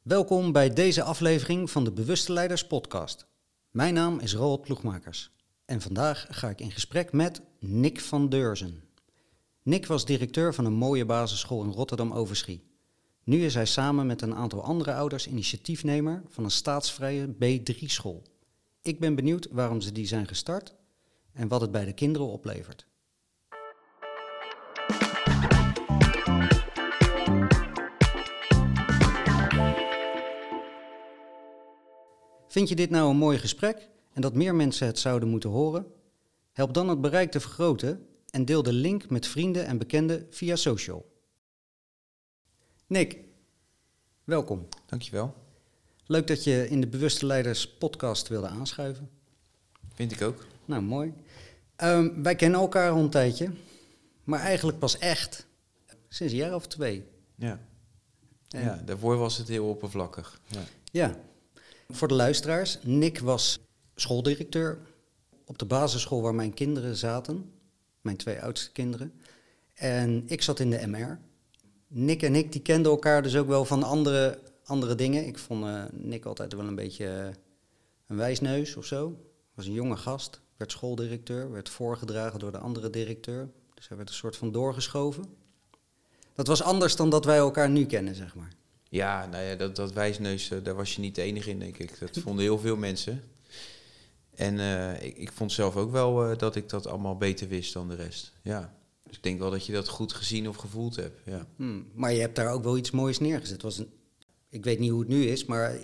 Welkom bij deze aflevering van de Bewuste Leiders Podcast. Mijn naam is Roald Ploegmakers en vandaag ga ik in gesprek met Nick van Deurzen. Nick was directeur van een mooie basisschool in Rotterdam-Overschie. Nu is hij samen met een aantal andere ouders initiatiefnemer van een staatsvrije B3-school. Ik ben benieuwd waarom ze die zijn gestart en wat het bij de kinderen oplevert. Vind je dit nou een mooi gesprek en dat meer mensen het zouden moeten horen? Help dan het bereik te vergroten en deel de link met vrienden en bekenden via social. Nick, welkom. Dankjewel. Leuk dat je in de Bewuste Leiders podcast wilde aanschuiven. Vind ik ook. Nou, mooi. Ehm, wij kennen elkaar al een tijdje, maar eigenlijk pas echt sinds een jaar of twee. Ja. En- Ja, daarvoor was het heel oppervlakkig. Ja. Ja, voor de luisteraars. Nick was schooldirecteur op de basisschool waar mijn kinderen zaten. Mijn twee oudste kinderen. En ik zat in de MR. Nick en ik die kenden elkaar dus ook wel van andere, andere dingen. Ik vond eh, Nick altijd wel een beetje eh, een wijsneus of zo. Was een jonge gast, werd schooldirecteur, werd voorgedragen door de andere directeur. Dus hij werd een soort van doorgeschoven. Dat was anders dan dat wij elkaar nu kennen, zeg maar. Ja, nou ja, dat, dat wijsneus, eh, daar was je niet de enige in, denk ik. Dat vonden heel veel mensen. En eh, ik, ik vond zelf ook wel eh, dat ik dat allemaal beter wist dan de rest. Ja. Dus ik denk wel dat je dat goed gezien of gevoeld hebt. Ja. Hmm, maar je hebt daar ook wel iets moois neergezet. Het was een, ik weet niet hoe het nu is, maar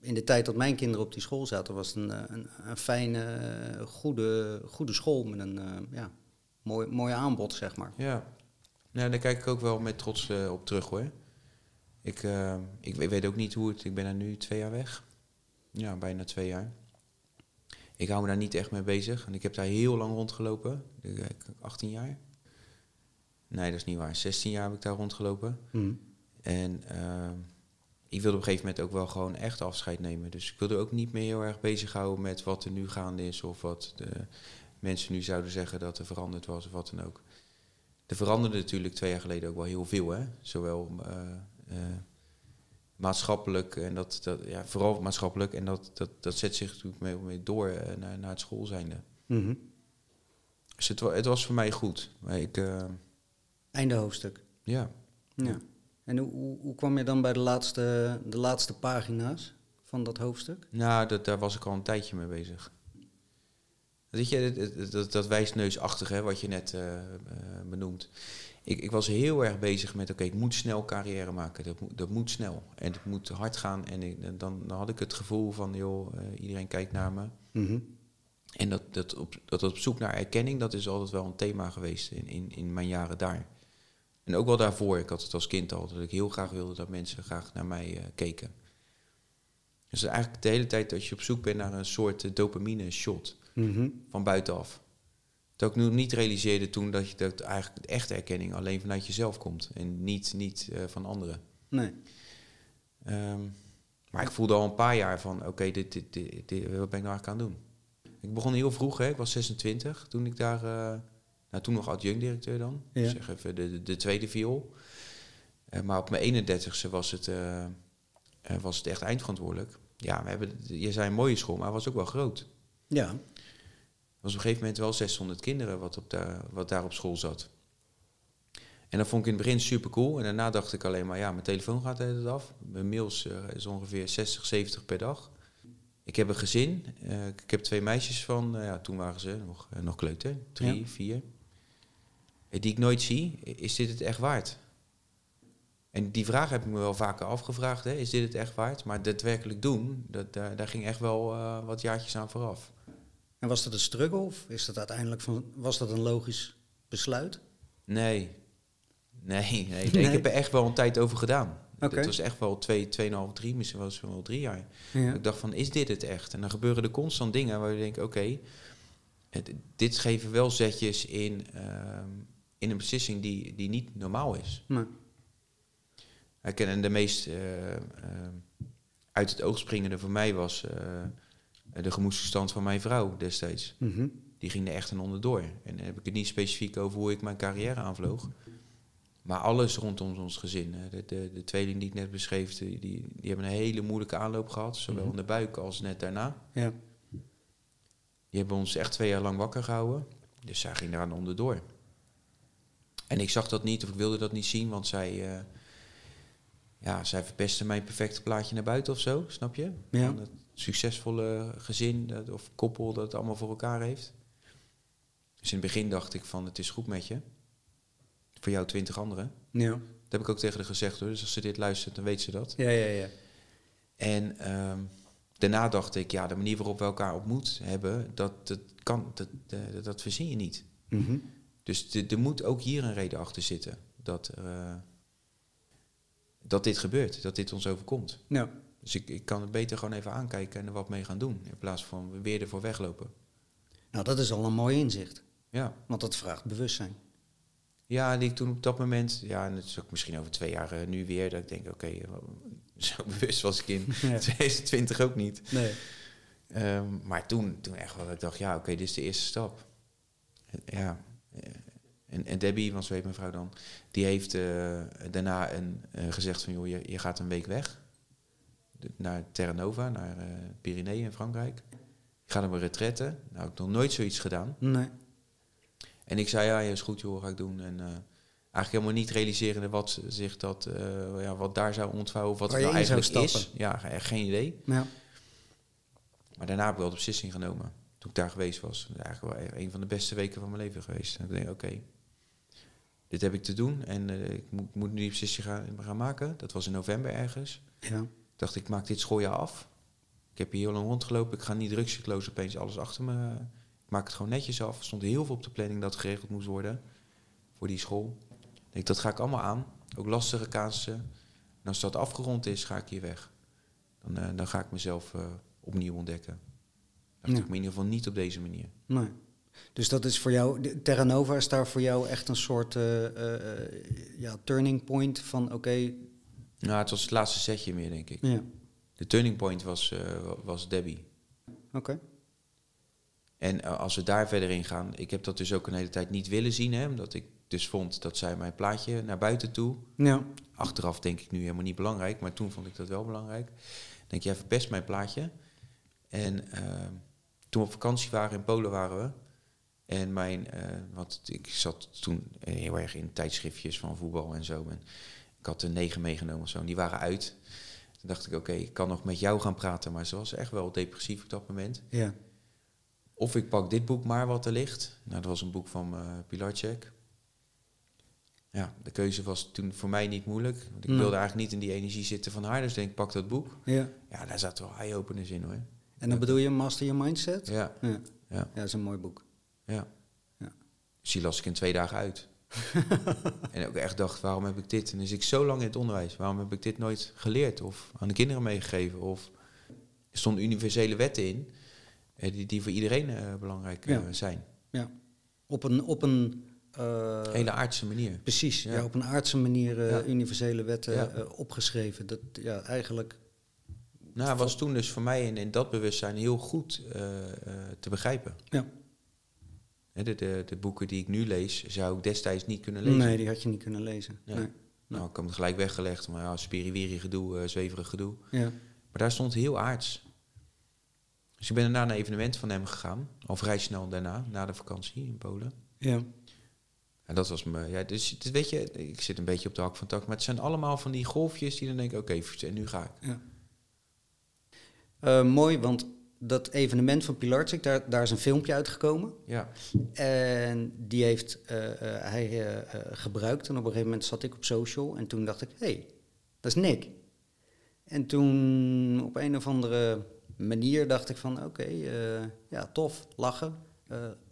in de tijd dat mijn kinderen op die school zaten, was het een, een, een fijne, goede, goede school met een eh, ja, mooi, mooi aanbod, zeg maar. Ja. Nou, daar kijk ik ook wel met trots op terug hoor. Ik, eh, ik we- weet ook niet hoe het... Ik ben er nu twee jaar weg. Ja, bijna twee jaar. Ik hou me daar niet echt mee bezig. En ik heb daar heel lang rondgelopen. Ik denk, 18 jaar. Nee, dat is niet waar. 16 jaar heb ik daar rondgelopen. Hmm. En eh, ik wilde op een gegeven moment ook wel gewoon echt afscheid nemen. Dus ik wilde ook niet meer heel erg bezighouden met wat er nu gaande is. Of wat de mensen nu zouden zeggen dat er veranderd was of wat dan ook. Er veranderde natuurlijk twee jaar geleden ook wel heel veel. Hè? Zowel eh, maatschappelijk en dat, dat ja, vooral maatschappelijk. En dat, dat, dat zet zich natuurlijk mee, mee door eh, naar, naar het schoolzijnde. Mhm. Dus het, het was voor mij goed. Ik, eh, Einde hoofdstuk. ja. Ja. En hoe, hoe, kwam je dan bij de laatste, de laatste pagina's van dat hoofdstuk? Nou, dat, daar was ik al een tijdje mee bezig. Weet je, dat, dat, dat, wijsneusachtige, hè, wat je net eh, eh, benoemt. Ik, ik was heel erg bezig met, oké, ik moet snel carrière maken. Dat moet, dat moet snel. En het moet hard gaan. En ik, dan, dan had ik het gevoel van, joh, eh, iedereen kijkt naar me. Mhm. En dat, dat, op, dat op zoek naar erkenning, dat is altijd wel een thema geweest in, in, in mijn jaren daar. En ook wel daarvoor, ik had het als kind al, dat ik heel graag wilde dat mensen graag naar mij eh, keken. Dus eigenlijk de hele tijd dat je op zoek bent naar een soort dopamine shot Mhm. van buitenaf. Dat ik nu niet realiseerde toen dat, je, dat eigenlijk de echte erkenning alleen vanuit jezelf komt en niet, niet eh, van anderen. Nee. Ehm, maar ik voelde al een paar jaar van, oké, dit, dit, dit, dit- wat ben ik nou eigenlijk aan het doen? Ik begon heel vroeg, hè. ik was 26 toen ik daar, eh, nou toen nog adjunct-directeur dan, Ja. Ik zeg even de, de, de tweede viool. Eh, maar op mijn 31ste was het, was het echt eindverantwoordelijk. Ja, we hebben, je zei een mooie school, maar het was ook wel groot. Ja. Was op een gegeven moment wel 600 kinderen wat, op daar wat daar op school zat. En dat vond ik in het begin super cool. En daarna dacht ik alleen maar, ja, mijn telefoon gaat de hele tijd af. Mijn mails eh, is ongeveer 60, 70 per dag. Ik heb een gezin. Eh, ik heb twee meisjes van, eh, ja, toen waren ze nog, nog kleuter, drie, Ja. vier. Die ik nooit zie. Is dit het echt waard? En die vraag heb ik me wel vaker afgevraagd. Hè? Is dit het echt waard? Maar daadwerkelijk doen, dat, daar, daar ging echt wel wat jaartjes aan vooraf. En was dat een struggle of is dat uiteindelijk van, was dat een logisch besluit? Nee. Nee, nee. nee. Nee. Ik heb er echt wel een tijd over gedaan. Oké. Het was echt wel twee, tweeënhalf, drie, misschien was het wel drie jaar. Ja. Ik dacht van, is dit het echt? En dan gebeuren er constant dingen waar je denkt, oké, dit geven wel zetjes in, ehm, in een beslissing die, die niet normaal is. Maar, Ik ken en de meest eh, eh, uit het oog springende voor mij was eh, de gemoedstoestand van mijn vrouw destijds. mhm. Die ging er echt een onderdoor. En dan heb ik het niet specifiek over hoe ik mijn carrière aanvloog. Maar alles rondom ons gezin. De, de, de tweeling die ik net beschreef, die, die, hebben een hele moeilijke aanloop gehad. Zowel Mhm. in de buik als net daarna. Ja. Die hebben ons echt twee jaar lang wakker gehouden. Dus zij ging eraan onderdoor. En ik zag dat niet, of ik wilde dat niet zien, want zij, eh, ja, zij verpestte mijn perfecte plaatje naar buiten of zo, snap je? Ja. Het succesvolle gezin dat, of koppel dat het allemaal voor elkaar heeft. Dus in het begin dacht ik van, het is goed met je. Voor jou twintig anderen. Ja. Dat heb ik ook tegen haar gezegd hoor. Dus als ze dit luistert, dan weet ze dat. Ja, ja, ja. En ehm, daarna dacht ik, ja, de manier waarop we elkaar ontmoet hebben, dat, dat kan, dat, dat, dat verzin je niet. Mhm. Dus er moet ook hier een reden achter zitten. Dat, eh, dat dit gebeurt, dat dit ons overkomt. Ja. Dus ik, ik kan het beter gewoon even aankijken en er wat mee gaan doen. In plaats van weer ervoor weglopen. Nou, dat is al een mooi inzicht. Ja, Want dat vraagt bewustzijn. ja en ik toen op dat moment, ja, en dat is ook misschien over twee jaar eh, nu weer, dat ik denk, oké, eh, zo bewust was ik in Ja. 2020 ook niet. Nee. Ehm, maar toen, toen echt wel, ik dacht, ja, oké, dit is de eerste stap. Ja. eh, En, en Debbie, want zo heet mijn vrouw dan, die heeft daarna een, gezegd van, joh, je, je gaat een week weg. Naar Terra Nova, naar eh Pyreneeën in Frankrijk. Ik ga naar mijn retraite. Nou, ik heb nog nooit zoiets gedaan. Nee. En ik zei, ja, ja, is goed joh, ga ik doen. En eh, eigenlijk helemaal niet realiserende wat zich dat, eh, ja, wat daar zou ontvouwen, of wat Waar het nou eigenlijk is. Ja, echt geen idee. Ja. Maar daarna heb ik wel de beslissing genomen. Toen ik daar geweest was. Eigenlijk wel een van de beste weken van mijn leven geweest. En ik denk, oké, dit heb ik te doen. En ik moet, moet nu die beslissing gaan, gaan maken. Dat was in november ergens. Ja. Ik dacht, ik maak dit schooljaar af. Ik heb hier heel lang rondgelopen. Ik ga niet drugscyclose opeens alles achter me. Ik maak het gewoon netjes af. Er stond heel veel op de planning dat geregeld moest worden. Voor die school. Ik denk, dat ga ik allemaal aan. Ook lastige casussen. En als dat afgerond is, ga ik hier weg. Dan, eh, dan ga ik mezelf eh, opnieuw ontdekken. Ja. ik, maar in ieder geval niet op deze manier. Nee. Dus dat is voor jou, Terra Nova is daar voor jou echt een soort eh, ja, turning point van oké, Nou, het was het laatste setje meer, denk ik. ja, De turning point was, eh, was Debbie. oké. En eh, als we daar verder in gaan, ik heb dat dus ook een hele tijd niet willen zien, hè, omdat ik dus vond dat zij mijn plaatje naar buiten toe. Ja, Achteraf denk ik nu helemaal niet belangrijk, maar toen vond ik dat wel belangrijk. Denk, jij verpest mijn plaatje. En eh, toen we op vakantie waren in Polen waren we. En mijn, eh, want ik zat toen heel erg in tijdschriftjes van voetbal en zo. En ik had er negen meegenomen of zo, en die waren uit. Toen dacht ik, oké, ik kan nog met jou gaan praten, maar ze was echt wel depressief op dat moment. ja, Of ik pak dit boek maar wat er ligt. Nou, dat was een boek van uh, Pilarczyk. Ja, de keuze was toen voor mij niet moeilijk. Want ik wilde eigenlijk niet in die energie zitten van haar. Dus ik denk, pak dat boek. ja. Ja, daar zat wel eye-openers in hoor. En dan bedoel je Master Your Mindset? Ja, Ja, ja, ja dat is een mooi boek. ja. Ja. Dus die las ik in twee dagen uit. en ook echt dacht, waarom heb ik dit? En zit ik zo lang in het onderwijs. Waarom heb ik dit nooit geleerd? Of aan de kinderen meegegeven? Of er stonden universele wetten in. eh, die, die voor iedereen eh, belangrijk eh, Ja. zijn. Ja. Op een, op een Hele aardse manier. precies, ja. Ja. op een aardse manier Ja. universele wetten opgeschreven. Dat ja, eigenlijk. Nou, was toen dus voor mij in, in dat bewustzijn heel goed te begrijpen. Ja. De, de, de boeken die ik nu lees, zou ik destijds niet kunnen lezen. Nee, die had je niet kunnen lezen. Nee. Nee. Nou, ik heb het gelijk weggelegd, maar ja, spiriwiri gedoe, eh, zweverig gedoe. Ja. Maar daar stond heel aards. Dus ik ben daarna naar een evenement van hem gegaan, al vrij snel daarna, na de vakantie in Polen. ja. En dat was me, ja, dus het- weet je, ik zit een beetje op de hak van tak, maar het zijn allemaal van die golfjes die dan denken, oké, en nu ga ik. Ja. Eh, mooi, want dat evenement van Pilarczyk, daar, daar is een filmpje uitgekomen. Ja, En die heeft eh, eh, hij eh, gebruikt. En op een gegeven moment zat ik op social en toen dacht ik, hé, hey, dat is Nick. En toen op een of andere manier dacht ik van, oké, ja, tof, lachen.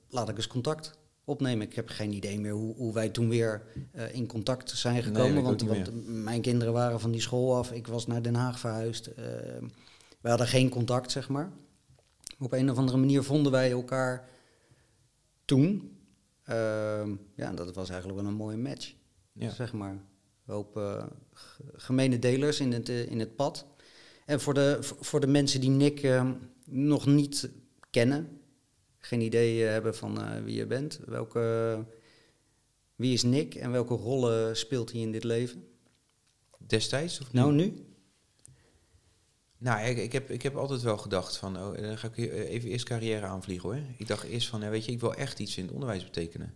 Laat ik eens contact opnemen. Ik heb geen idee meer hoe, hoe wij toen weer in contact zijn gekomen. want mijn kinderen waren van die school af. Ik was naar Den Haag verhuisd. We hadden geen contact, zeg maar. Op een of andere manier vonden wij elkaar toen. Ehm, ja, dat was eigenlijk wel een mooie match. ja. Zeg maar. Een hoop eh, gemene delers in het, eh, in het pad. En voor de, voor de mensen die Nick eh, nog niet kennen, geen idee eh, hebben van wie je bent, welke, Wie is Nick en welke rollen speelt hij in dit leven? Destijds? Of Nou, nu? Nou, ik, ik, heb, ik heb altijd wel gedacht van, oh, dan ga ik even eerst carrière aanvliegen hoor. Ik dacht eerst van, ja, weet je, ik wil echt iets in het onderwijs betekenen.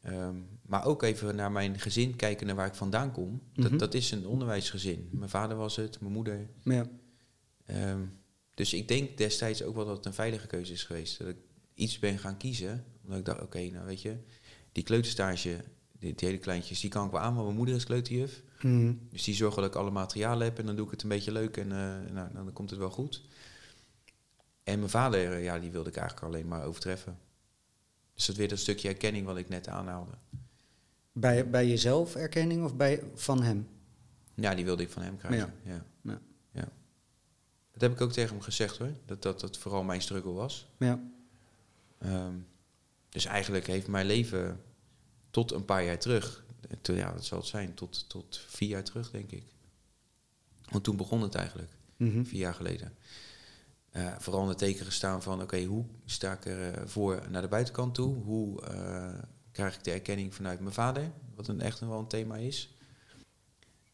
Ehm, maar ook even naar mijn gezin kijken, naar waar ik vandaan kom. Dat, Mhm. dat is een onderwijsgezin. Mijn vader was het, mijn moeder. Ja. Ehm, dus ik denk destijds ook wel dat het een veilige keuze is geweest. Dat ik iets ben gaan kiezen. Omdat ik dacht, oké, nou weet je, die kleuterstage, die, die hele kleintjes, die kan ik wel aan, want mijn moeder is kleuterjuf. Mhm. Dus die zorgen dat ik alle materialen heb en dan doe ik het een beetje leuk en eh, nou, dan komt het wel goed. En mijn vader, eh, ja, die wilde ik eigenlijk alleen maar overtreffen. Dus dat weer dat stukje erkenning wat ik net aanhaalde. Bij, bij jezelf erkenning of bij, van hem? Ja, die wilde ik van hem krijgen. Ja. Ja. Ja. Dat heb ik ook tegen hem gezegd hoor, dat dat, dat vooral mijn struggle was. Ja. Ehm, dus eigenlijk heeft mijn leven tot een paar jaar terug, toen, ja, dat zal het zijn, tot, tot vier jaar terug denk ik. Want toen begon het eigenlijk. Mhm. vier jaar geleden. Eh, vooral in het teken gestaan van, oké, hoe sta ik er eh, voor naar de buitenkant toe? Hoe eh, krijg ik de erkenning vanuit mijn vader, wat een, echt wel een thema is?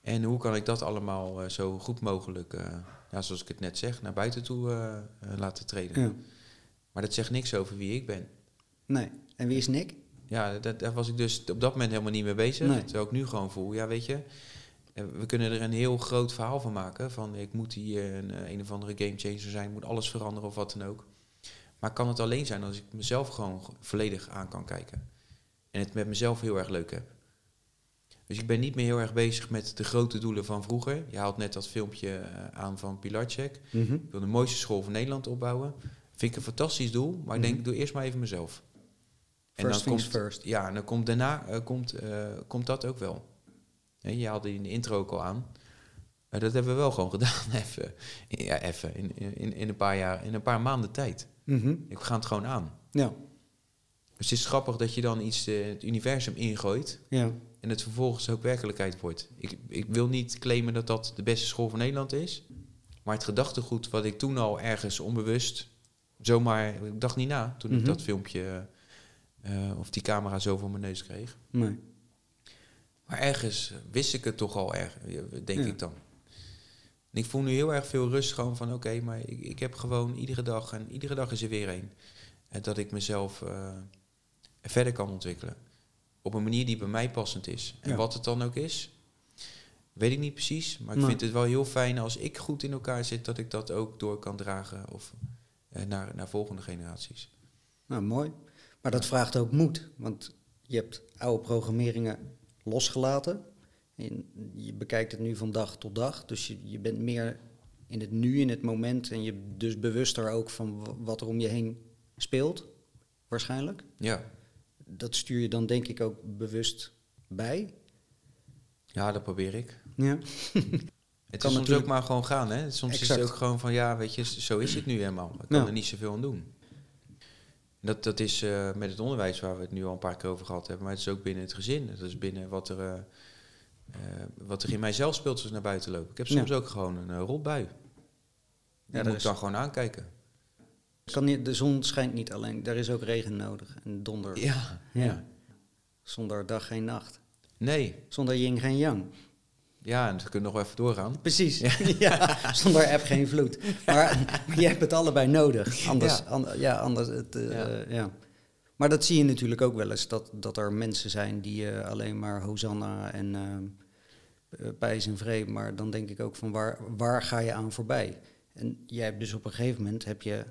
En hoe kan ik dat allemaal zo goed mogelijk, ja, zoals ik het net zeg, naar buiten toe laten treden? ja. Maar dat zegt niks over wie ik ben. Nee. En wie is Nick? Ja, dat, daar was ik dus op dat moment helemaal niet mee bezig. Nee. Terwijl ik nu gewoon voel, ja weet je, eh, we kunnen er een heel groot verhaal van maken. Van ik moet hier een, eh, een of andere gamechanger zijn, moet alles veranderen of wat dan ook. Maar kan het alleen zijn als ik mezelf gewoon volledig aan kan kijken. En het met mezelf heel erg leuk heb. Dus ik ben niet meer heel erg bezig met de grote doelen van vroeger. Je haalt net dat filmpje eh, aan van Pilarczyk. Mhm. Ik wil de mooiste school van Nederland opbouwen. Vind ik een fantastisch doel, maar ik denk, Mhm. doe eerst maar even mezelf. First things komt, first. Ja, en dan komt daarna eh, komt, eh, komt dat ook wel. Je haalde in de intro ook al aan. Dat hebben we wel gewoon gedaan, even. Ja, even. In, in, in, een paar jaar, in een paar maanden tijd. Mhm. Ik ga het gewoon aan. Ja. Dus het is grappig dat je dan iets eh, het universum ingooit Ja. en het vervolgens ook werkelijkheid wordt. Ik, ik wil niet claimen dat dat de beste school van Nederland is. Maar het gedachtegoed wat ik toen al ergens onbewust, zomaar, ik dacht niet na toen Mhm. ik dat filmpje eh, of die camera zo voor mijn neus kreeg. Nee. Maar ergens wist ik het toch al erg, denk Ja. ik dan. En ik voel nu heel erg veel rust gewoon van oké, maar ik, ik heb gewoon iedere dag en iedere dag is er weer een. En dat ik mezelf eh, verder kan ontwikkelen. Op een manier die bij mij passend is. En Ja. wat het dan ook is, weet ik niet precies. Maar ik Nee. vind het wel heel fijn als ik goed in elkaar zit, dat ik dat ook door kan dragen of, eh, naar, naar volgende generaties. Nou, mooi. Maar dat vraagt ook moed. Want je hebt oude programmeringen losgelaten. En je bekijkt het nu van dag tot dag. Dus je, je bent meer in het nu, in het moment. En je dus bewuster ook van wa- wat er om je heen speelt. Waarschijnlijk. Ja, Dat stuur je dan denk ik ook bewust bij. ja dat probeer ik. Ja. Het Kan is soms natuurlijk- ook maar gewoon gaan. Hè? Soms is het ook gewoon van, ja, weet je, zo is het nu helemaal. Ik kan Ja. er niet zoveel aan doen. Dat, dat is eh, met het onderwijs waar we het nu al een paar keer over gehad hebben. Maar het is ook binnen het gezin. Het is binnen wat er, eh, eh, wat er in mijzelf speelt als ik naar buiten loop. Ik heb soms ook gewoon een uh, rotbui. Die dat moet ik is- dan gewoon aankijken. Kan niet, de zon schijnt niet alleen. Er is ook regen nodig. En donder. Ja. Ja. ja. Zonder dag geen nacht. Nee. Zonder yin geen yang. Ja, en dan kunnen nog wel even doorgaan. Precies. Ja. Zonder app geen vloed. Maar je hebt het allebei nodig. Anders, Ja. anders het, eh, Ja. ja. Maar dat zie je natuurlijk ook wel eens. Dat, dat er mensen zijn die eh, alleen maar Hosanna en eh, eh, pijs en vrede. Maar dan denk ik ook van waar, waar ga je aan voorbij? En jij hebt dus op een gegeven moment heb je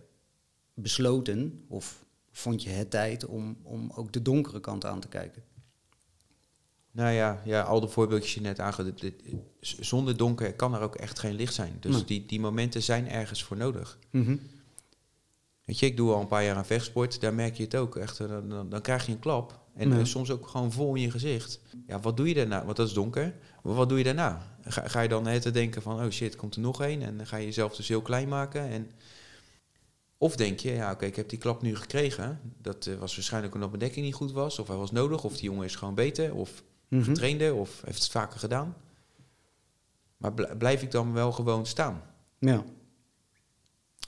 besloten, of vond je het tijd om, om ook de donkere kant aan te kijken. Nou ja, ja al de voorbeeldjes je net aangeeft. Zonder donker kan er ook echt geen licht zijn. Dus Nee. die, die momenten zijn ergens voor nodig. Mhm. Weet je, ik doe al een paar jaar aan vechtsport, daar merk je het ook. Echt, eh, dan, dan, dan krijg je een klap. En Ja. eh, soms ook gewoon vol in je gezicht. Ja, wat doe je daarna? Want dat is donker. Maar wat doe je daarna? Ga, ga je dan het te denken van, oh shit, komt er nog één? En dan ga je jezelf dus heel klein maken. En, of denk je, ja oké, ik heb die klap nu gekregen. Dat eh, was waarschijnlijk omdat mijn dekking niet goed was. Of hij was nodig. Of die jongen is gewoon beter. Of Mhm. getrainder. Of heeft het vaker gedaan. Maar bl- blijf ik dan wel gewoon staan? Ja.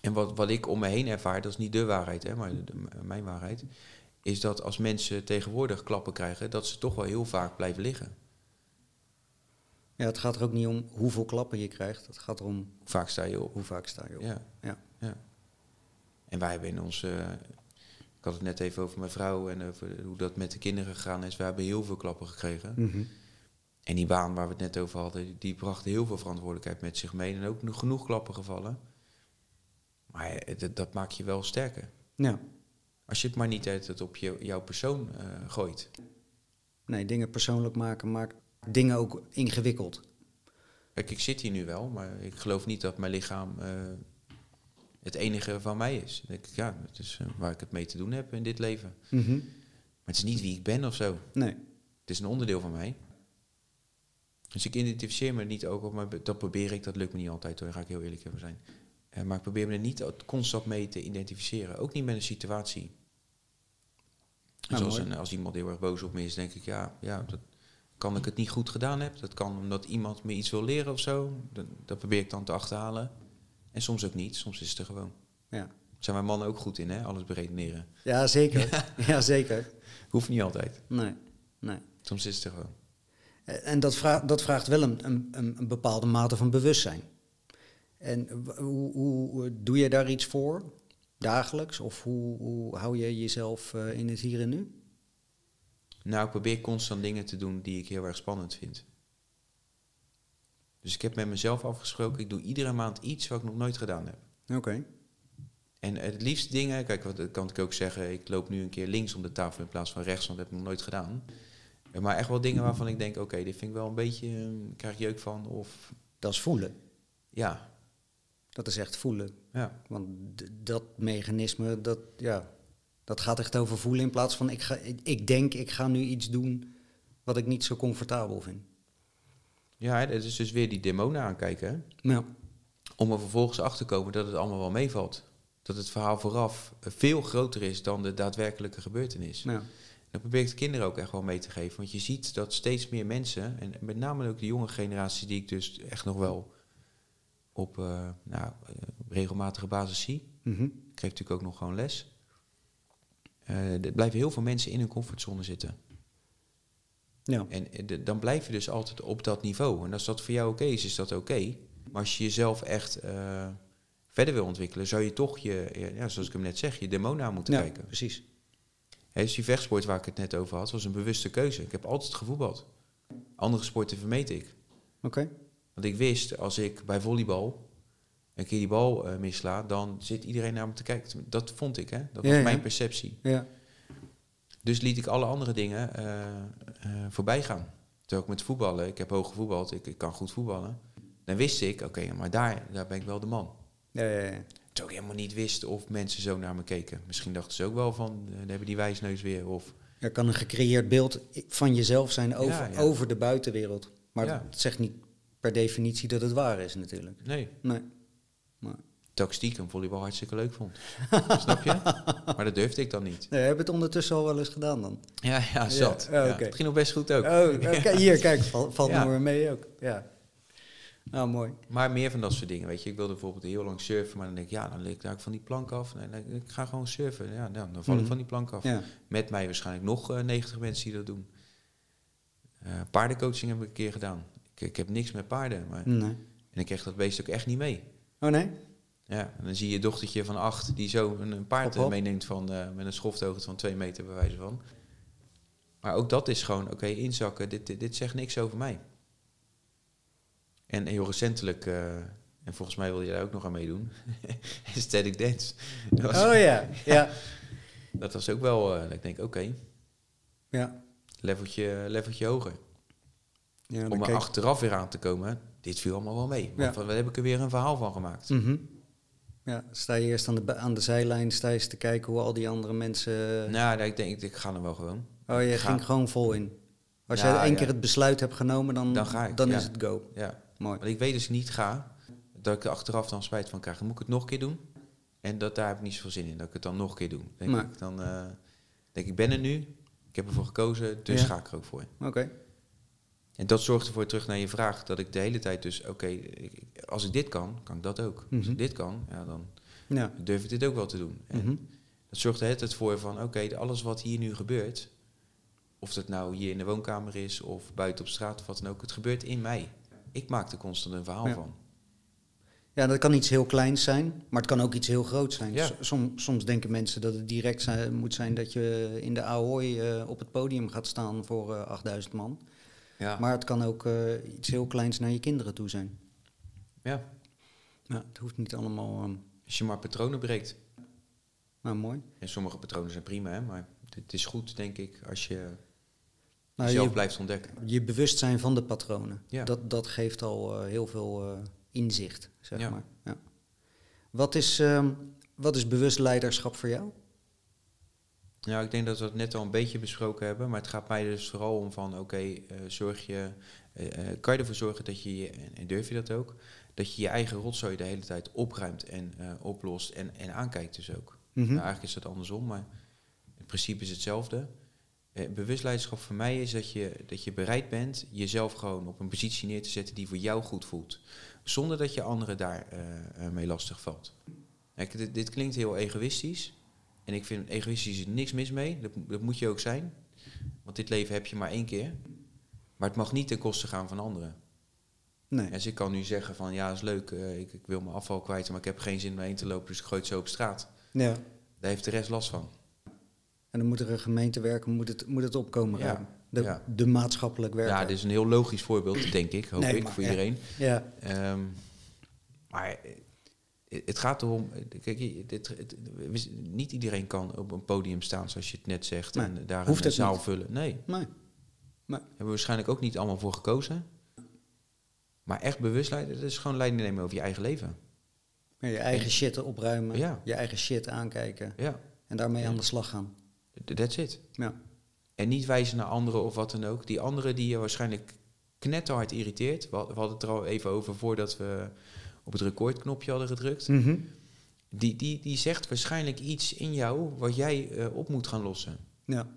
En wat, wat ik om me heen ervaar, dat is niet de waarheid, hè, maar de- de- mijn waarheid, is dat als mensen tegenwoordig klappen krijgen, dat ze toch wel heel vaak blijven liggen. Ja, het gaat er ook niet om hoeveel klappen je krijgt. Het gaat erom Hoe vaak sta je op? hoe vaak sta je op. Ja. Ja. ja. En wij hebben in onze. Ik had het net even over mijn vrouw en over hoe dat met de kinderen gegaan is. We hebben heel veel klappen gekregen. Mhm. En die baan waar we het net over hadden, die bracht heel veel verantwoordelijkheid met zich mee. En ook genoeg klappen gevallen. Maar dat, dat maakt je wel sterker. ja. Als je het maar niet uit het op je, jouw persoon eh, gooit. Nee, dingen persoonlijk maken maakt dingen ook ingewikkeld. Kijk, ik zit hier nu wel, maar ik geloof niet dat mijn lichaam eh, het enige van mij is. Dan denk ik, ja, het is eh, waar ik het mee te doen heb in dit leven. Mhm. Maar het is niet wie ik ben of zo. Nee. Het is een onderdeel van mij. Dus ik identificeer me niet ook op, maar dat probeer ik. Dat lukt me niet altijd hoor, daar ga ik heel eerlijk over zijn. Eh, maar ik probeer me er niet constant mee te identificeren. Ook niet met een situatie. Nou, Zoals een, als iemand heel erg boos op me is, denk ik, ja, ja dat kan ik het niet goed gedaan heb. Dat kan omdat iemand me iets wil leren of zo. Dat, dat probeer ik dan te achterhalen. En soms ook niet, soms is het er gewoon. Ja. Zijn mijn mannen ook goed in, hè? alles beredeneren. Ja, zeker. ja, zeker. Hoeft niet altijd. Nee, nee. Soms is het er gewoon. Eh, En dat, vraagt dat vraagt wel een, een, een bepaalde mate van bewustzijn. En hoe, hoe doe je daar iets voor? Dagelijks? Of hoe, hoe hou je jezelf eh, in het hier en nu? Nou, ik probeer constant dingen te doen die ik heel erg spannend vind. Dus ik heb met mezelf afgesproken, ik doe iedere maand iets wat ik nog nooit gedaan heb. Oké. En het liefst dingen, kijk, wat kan ik ook zeggen, ik loop nu een keer links om de tafel in plaats van rechts, want dat heb ik nog nooit gedaan. Eh, Maar echt wel dingen waarvan ik denk, oké, dit vind ik wel een beetje, eh, ik krijg jeuk van, of Dat is voelen. ja, Dat is echt voelen. ja, Want dat mechanisme, dat, ja, dat gaat echt over voelen in plaats van ik, ga, ik denk ik ga nu iets doen wat ik niet zo comfortabel vind. Ja, het is dus weer die demonen aankijken, hè? Om er vervolgens achter te komen dat het allemaal wel meevalt. Dat het verhaal vooraf eh, veel groter is dan de daadwerkelijke gebeurtenis. ja. Dat probeer ik de kinderen ook echt wel mee te geven. Want je ziet dat steeds meer mensen, en met name ook de jonge generatie die ik dus echt nog wel op eh, nou, eh, regelmatige basis zie. Ik geef natuurlijk ook nog gewoon les. Er blijven heel veel mensen in hun comfortzone zitten. Ja. En eh, de- dan blijf je dus altijd op dat niveau. En als dat voor jou oké is, is dat oké. Maar als je jezelf echt eh, verder wil ontwikkelen, zou je toch je, ja, zoals ik hem net zeg, je demonen aan moeten ja, kijken. precies. Hè, dus die vechtsport waar ik het net over had, was een bewuste keuze. Ik heb altijd gevoetbald. Andere sporten vermeed ik. Oké. Want ik wist, als ik bij volleybal een keer die bal eh, missla, dan zit iedereen naar me te kijken. Dat vond ik, hè? Dat was ja. mijn perceptie. Ja. Dus liet ik alle andere dingen eh, eh, voorbij gaan. Terwijl ik met voetballen, ik heb hoog gevoetbald, ik, ik kan goed voetballen. Dan wist ik, oké, maar daar, daar ben ik wel de man. Ja, ja, ja. Terwijl ik helemaal niet wist of mensen zo naar me keken. Misschien dachten ze ook wel van, eh, dan hebben die wijsneus weer. Of Er kan een gecreëerd beeld van jezelf zijn over, Ja, ja. over de buitenwereld. Maar Ja. het zegt niet per definitie dat het waar is natuurlijk. nee, Nee. Terwijl ik stiekem volleybal hartstikke leuk vond. Snap je? Maar dat durfde ik dan niet. nee, heb je het ondertussen al wel eens gedaan dan? Ja, ja, zat. Ja, Ja, oké. Het ging nog best goed ook. Oh, hier, kijk, val- valt Ja. nog weer mee ook. Ja. Nou, mooi. Maar meer van dat soort dingen, weet je. Ik wilde bijvoorbeeld heel lang surfen, maar dan denk ik, ja, dan lig ik van die plank af. Nee, nee, ik ga gewoon surfen. Ja, dan val Mhm. ik van die plank af. Ja. Met mij waarschijnlijk nog eh, 90 mensen die dat doen. Eh, paardencoaching heb ik een keer gedaan. Ik, ik heb niks met paarden, maar, Nee. en ik kreeg dat beest ook echt niet mee. Oh nee? Ja, en dan zie je je dochtertje van acht die zo een, een paard Hop, hop. meeneemt van, eh, met een schofthoogte van twee meter bij wijze van. Maar ook dat is gewoon, oké, inzakken, dit, dit, dit zegt niks over mij. En heel recentelijk, eh, en volgens mij wil je daar ook nog aan meedoen, Static Dance. Dat was, Oh ja, ja. dat was ook wel, eh, ik denk, oké, Ja. leveltje, leveltje hoger. ja Om er achteraf weer aan te komen, dit viel allemaal wel mee. Ja. Want wat heb ik er weer een verhaal van gemaakt. Mhm. Ja, sta je eerst aan de, aan de zijlijn, sta je eens te kijken hoe al die andere mensen... Nou, ik denk, ik ga er wel gewoon. oh, je ga. ging gewoon vol in. Als Ja, jij één ja. keer het besluit hebt genomen, dan, Dan ga ik, dan ja. is het go. Ja. Mooi. Want ik weet dus niet ga, dat ik er achteraf dan spijt van krijg. Dan moet ik het nog een keer doen. En dat, daar heb ik niet zoveel zin in, dat ik het dan nog een keer doe. Denk Nee. ik, dan eh, denk ik, ben er nu, ik heb ervoor gekozen, dus ga ik er ook voor. Oké. En dat zorgt ervoor, terug naar je vraag, dat ik de hele tijd dus, oké, als ik dit kan, kan ik dat ook. Als Mhm. ik dit kan, ja, dan Ja. durf ik dit ook wel te doen. En Mhm. dat zorgt er het voor van, oké, alles wat hier nu gebeurt, of dat nou hier in de woonkamer is of buiten op straat of wat dan ook, het gebeurt in mij. Ik maak er constant een verhaal Ja. van. Ja, dat kan iets heel kleins zijn, maar het kan ook iets heel groots zijn. Ja. S- Som, soms denken mensen dat het direct zijn, moet zijn dat je in de Ahoy eh, op het podium gaat staan voor eh 8000 man. Ja. Maar het kan ook eh, iets heel kleins naar je kinderen toe zijn. ja. Ja, het hoeft niet allemaal... ehm, Als je maar patronen breekt. nou, mooi. En sommige patronen zijn prima, hè, maar het is goed, denk ik, als je Nou, jezelf je, blijft ontdekken. je bewustzijn van de patronen. Ja. Dat, dat geeft al eh, heel veel eh, inzicht, zeg Ja. maar. Ja. Wat, is, ehm, wat is bewust leiderschap voor jou? Nou, ik denk dat we het net al een beetje besproken hebben, maar het gaat mij dus vooral om van, oké, eh, zorg je, eh, eh, kan je ervoor zorgen dat je, en, durf je dat ook, dat je je eigen rotzooi de hele tijd opruimt en oplost en, en aankijkt dus ook. Mhm. Nou, eigenlijk is dat andersom, maar in principe is hetzelfde. Bewust leiderschap voor mij is dat je, dat je bereid bent jezelf gewoon op een positie neer te zetten die voor jou goed voelt. Zonder dat je anderen daar eh, eh, mee lastig valt. Kijk, dit, dit klinkt heel egoïstisch. En ik vind egoïstisch is niks mis mee. Dat, dat moet je ook zijn. Want dit leven heb je maar één keer. Maar het mag niet ten koste gaan van anderen. Nee. Dus ik kan nu zeggen van ja, is leuk. eh, ik, ik wil mijn afval kwijt, maar ik heb geen zin om heen te lopen. Dus ik gooi het zo op straat. Ja. Daar heeft de rest last van. En dan moet er een gemeente werken, moet het, moet het opkomen. Ja. De, ja. de maatschappelijk werker. Ja, dit is een heel logisch voorbeeld, denk ik, hoop Nee, ik, maar voor iedereen. Ja, Ehm, maar het gaat erom, kijk, dit, het- niet iedereen kan op een podium staan, zoals je het net zegt, Nee, en daar een zaal niet. vullen. Nee, nee. hebben we waarschijnlijk ook niet allemaal voor gekozen. Maar echt bewust leiden, dat is gewoon leiding nemen over je eigen leven. Ja, Je eigen shit opruimen, Ja. je eigen shit aankijken Ja, en daarmee Ja. aan de slag gaan. th- that's it. Ja. En niet wijzen naar anderen of wat dan ook. Die anderen die je waarschijnlijk knetterhard irriteert. We hadden het er al even over voordat we op het recordknopje hadden gedrukt. Mhm. Die, die, die zegt waarschijnlijk iets in jou wat jij eh, op moet gaan lossen. Ja.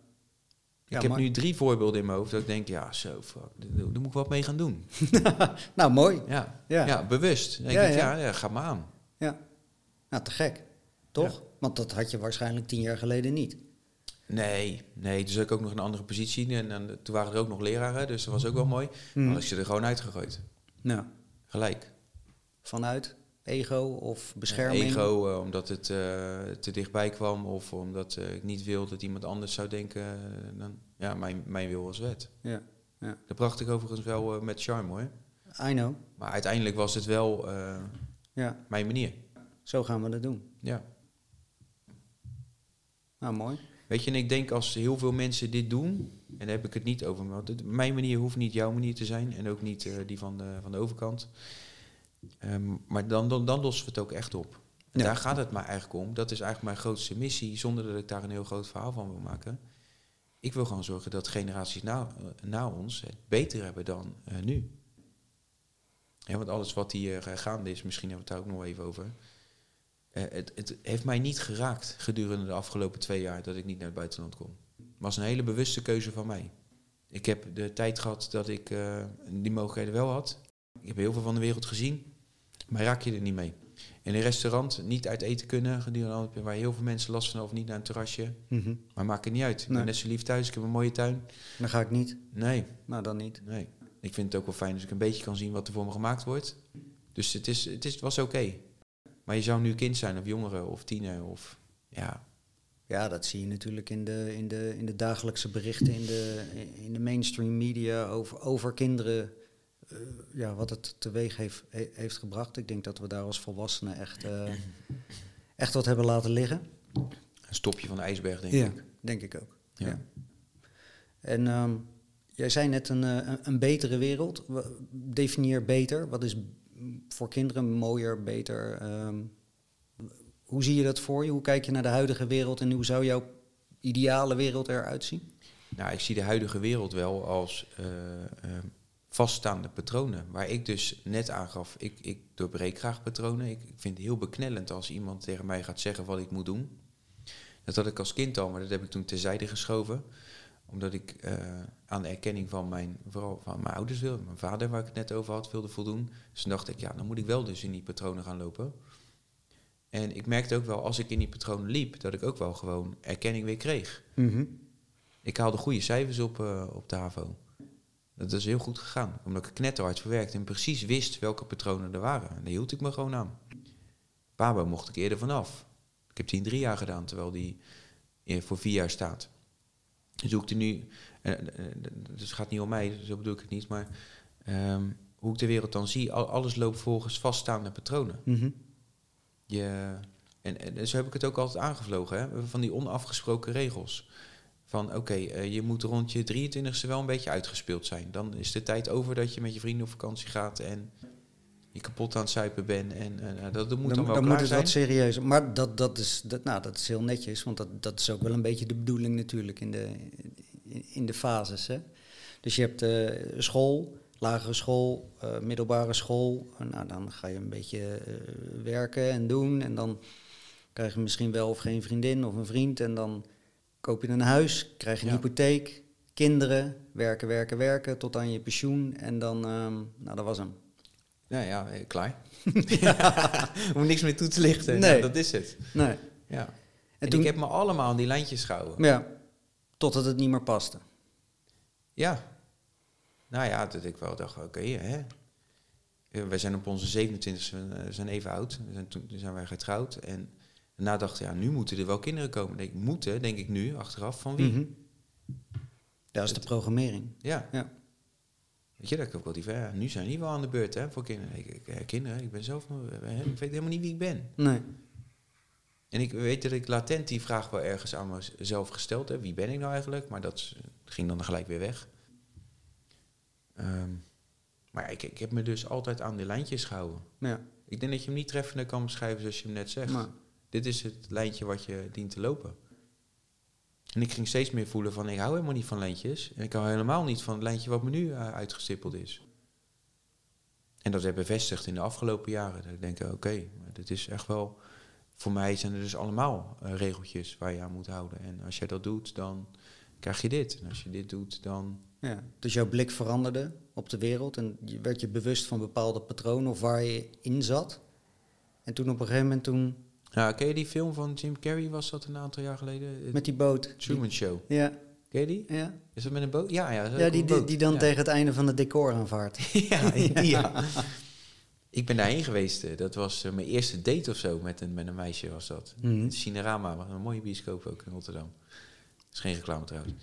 Ja, ik heb maar- nu drie voorbeelden in mijn hoofd dat ik denk, ja, zo, fuck, daar, moet ik wat mee gaan doen. Nou, mooi. Ja, Ja. ja. bewust. Denk Ja, ja. ja, ga maar aan. Ja. Nou, te gek. Toch? Want dat had je waarschijnlijk tien jaar geleden niet. Nee, nee, dus ik ook nog een andere positie. En, en toen waren er ook nog leraren, dus dat was ook wel mooi. Dan had ik ze er gewoon uitgegooid. Nou, Gelijk. Vanuit ego of bescherming. Ego, eh, omdat het eh, te dichtbij kwam of omdat eh, ik niet wil dat iemand anders zou denken. dan, ja, mijn, mijn wil was wet. Ja. ja. Dat bracht ik overigens wel met charme hoor. I know. Maar uiteindelijk was het wel Ja, mijn manier. zo gaan we dat doen. Ja. Nou, mooi. Weet je, en ik denk als heel veel mensen dit doen, en daar heb ik het niet over, want mijn manier hoeft niet jouw manier te zijn en ook niet die van de, van de overkant. Ehm, maar dan, dan, dan lossen we het ook echt op. En Ja. daar gaat het maar eigenlijk om. Dat is eigenlijk mijn grootste missie, zonder dat ik daar een heel groot verhaal van wil maken. Ik wil gewoon zorgen dat generaties na, eh, na ons het beter hebben dan eh, nu. Ja, want alles wat hier eh, gaande is, misschien hebben we het daar ook nog even over. Het, het heeft mij niet geraakt gedurende de afgelopen twee jaar dat ik niet naar het buitenland. Het was een hele bewuste keuze van mij. Ik heb de tijd gehad dat ik die mogelijkheden wel had. Ik heb heel veel van de wereld gezien, maar raak je er niet mee. In een restaurant niet uit eten kunnen, gedurende waar heel veel mensen last van hebben, of niet naar een terrasje. Mhm. Maar maakt het niet uit. Ik ben net zo lief thuis, ik heb een mooie tuin. Dan ga ik niet. Nee, Nou, dan niet. nee. Ik vind het ook wel fijn als ik een beetje kan zien wat er voor me gemaakt wordt. Dus het, is, het, is, het was oké. Maar je zou nu kind zijn, of jongere, of tiener, of ja, Ja, dat zie je natuurlijk in de, in de, in de dagelijkse berichten, in de, in de mainstream media over, over kinderen. Eh, ja, wat het teweeg heeft, he- heeft gebracht. Ik denk dat we daar als volwassenen echt, eh, echt wat hebben laten liggen. een stopje van de ijsberg, denk ja, ik. denk ik ook. Ja. Ja. En ehm, jij zei net een, eh, een, betere wereld. Definieer beter. Wat is voor kinderen mooier, beter? ehm, hoe zie je dat voor je? Hoe kijk je naar de huidige wereld en hoe zou jouw ideale wereld eruit zien? Nou, ik zie de huidige wereld wel als eh, eh, vaststaande patronen. Waar ik dus net aangaf, ik, ik doorbreek graag patronen. Ik, ik vind het heel beknellend als iemand tegen mij gaat zeggen wat ik moet doen. Dat had ik als kind al, maar dat heb ik toen terzijde geschoven. Omdat ik eh, aan de erkenning van mijn, vooral van mijn ouders wilde, mijn vader waar ik het net over had, wilde voldoen. Dus toen dacht ik, ja, dan moet ik wel dus in die patronen gaan lopen. En ik merkte ook wel, als ik in die patronen liep, dat ik ook wel gewoon erkenning weer kreeg. Mhm. Ik haalde goede cijfers op, eh, op de HAVO. Dat is heel goed gegaan, omdat ik knetterhard verwerkte en precies wist welke patronen er waren. En daar hield ik me gewoon aan. Pabo mocht ik eerder vanaf. Ik heb die in drie jaar gedaan, terwijl die eh, voor vier jaar staat. Dus hoe ik er nu, eh, eh, dus het gaat niet om mij, zo bedoel ik het niet, maar ehm, hoe ik de wereld dan zie, al- alles loopt volgens vaststaande patronen. Mhm. Je, en, en zo heb ik het ook altijd aangevlogen, hè? van die onafgesproken regels. Van oké, eh, je moet rond je 23ste wel een beetje uitgespeeld zijn. Dan is de tijd over dat je met je vrienden op vakantie gaat en je kapot aan het zuipen bent. En eh, dat, dat moet dan, wel dan klaar moet het zijn. wat serieuzer. Maar dat, dat, is, dat, nou, dat is heel netjes, want dat, dat is ook wel een beetje de bedoeling natuurlijk in de, in, in de fases. Hè? Dus je hebt eh, school, lagere school, middelbare school. Nou, dan ga je een beetje werken en doen. En dan krijg je misschien wel of geen vriendin of een vriend. En dan koop je een huis, krijg je een Ja. hypotheek, kinderen, werken, werken, werken tot aan je pensioen. En dan, ehm, nou, dat was hem. Ja, ja, eh, klaar. Om niks meer toe te lichten. Nee. Nou, dat is het. Nee. Ja. En, En toen, ik heb me allemaal aan die lijntjes gehouden. ja, totdat het niet meer paste. Ja. Nou ja, dat ik wel dacht, oké, hè. Eh, Wij zijn op onze 27 we zijn even oud. Zijn toen zijn wij getrouwd. En daarna dacht ik, ja, nu moeten er wel kinderen komen. Denk, ik, moeten, denk ik nu, achteraf, van wie? Mhm. Dat is de programmering. Ja. Ja. Weet je, dat ik ook wel die ja, nu zijn die wel aan de beurt, hè, voor kinderen. Ik, ik, eh, kinderen, ik ben zelf eh, ik weet helemaal niet wie ik ben. Nee. En ik weet dat ik latent die vraag wel ergens aan mezelf gesteld heb. Wie ben ik nou eigenlijk? Maar dat ging dan gelijk weer weg. Ehm, maar ja, ik, ik heb me dus altijd aan de lijntjes gehouden. Ja. Ik denk dat je hem niet treffender kan beschrijven zoals je hem net zegt. Maar, Dit is het lijntje wat je dient te lopen. En ik ging steeds meer voelen van, ik hou helemaal niet van lijntjes. En ik hou helemaal niet van het lijntje wat me nu eh, uitgestippeld is. En dat heb ik bevestigd in de afgelopen jaren. Dat ik denk, oké, dit is echt wel... Voor mij zijn er dus allemaal eh, regeltjes waar je aan moet houden. En als jij dat doet, dan krijg je dit. En als je dit doet, dan... ja. Dus jouw blik veranderde op de wereld en je werd je bewust van bepaalde patronen of waar je in zat. En toen op een gegeven moment toen Nou, ken je die film van Jim Carrey, was dat een aantal jaar geleden? Met die boot. Truman Show. Ja, Ken je die? ja. Is dat met een boot? Ja, ja. ja die, die, die dan Ja. tegen het einde van het decor aanvaart. ja. Ik ben daarheen geweest. eh, Dat was eh, mijn eerste date of zo met een, met een meisje was dat. Het Cinerama, een mooie bioscoop ook in Rotterdam. Dat is geen reclame trouwens.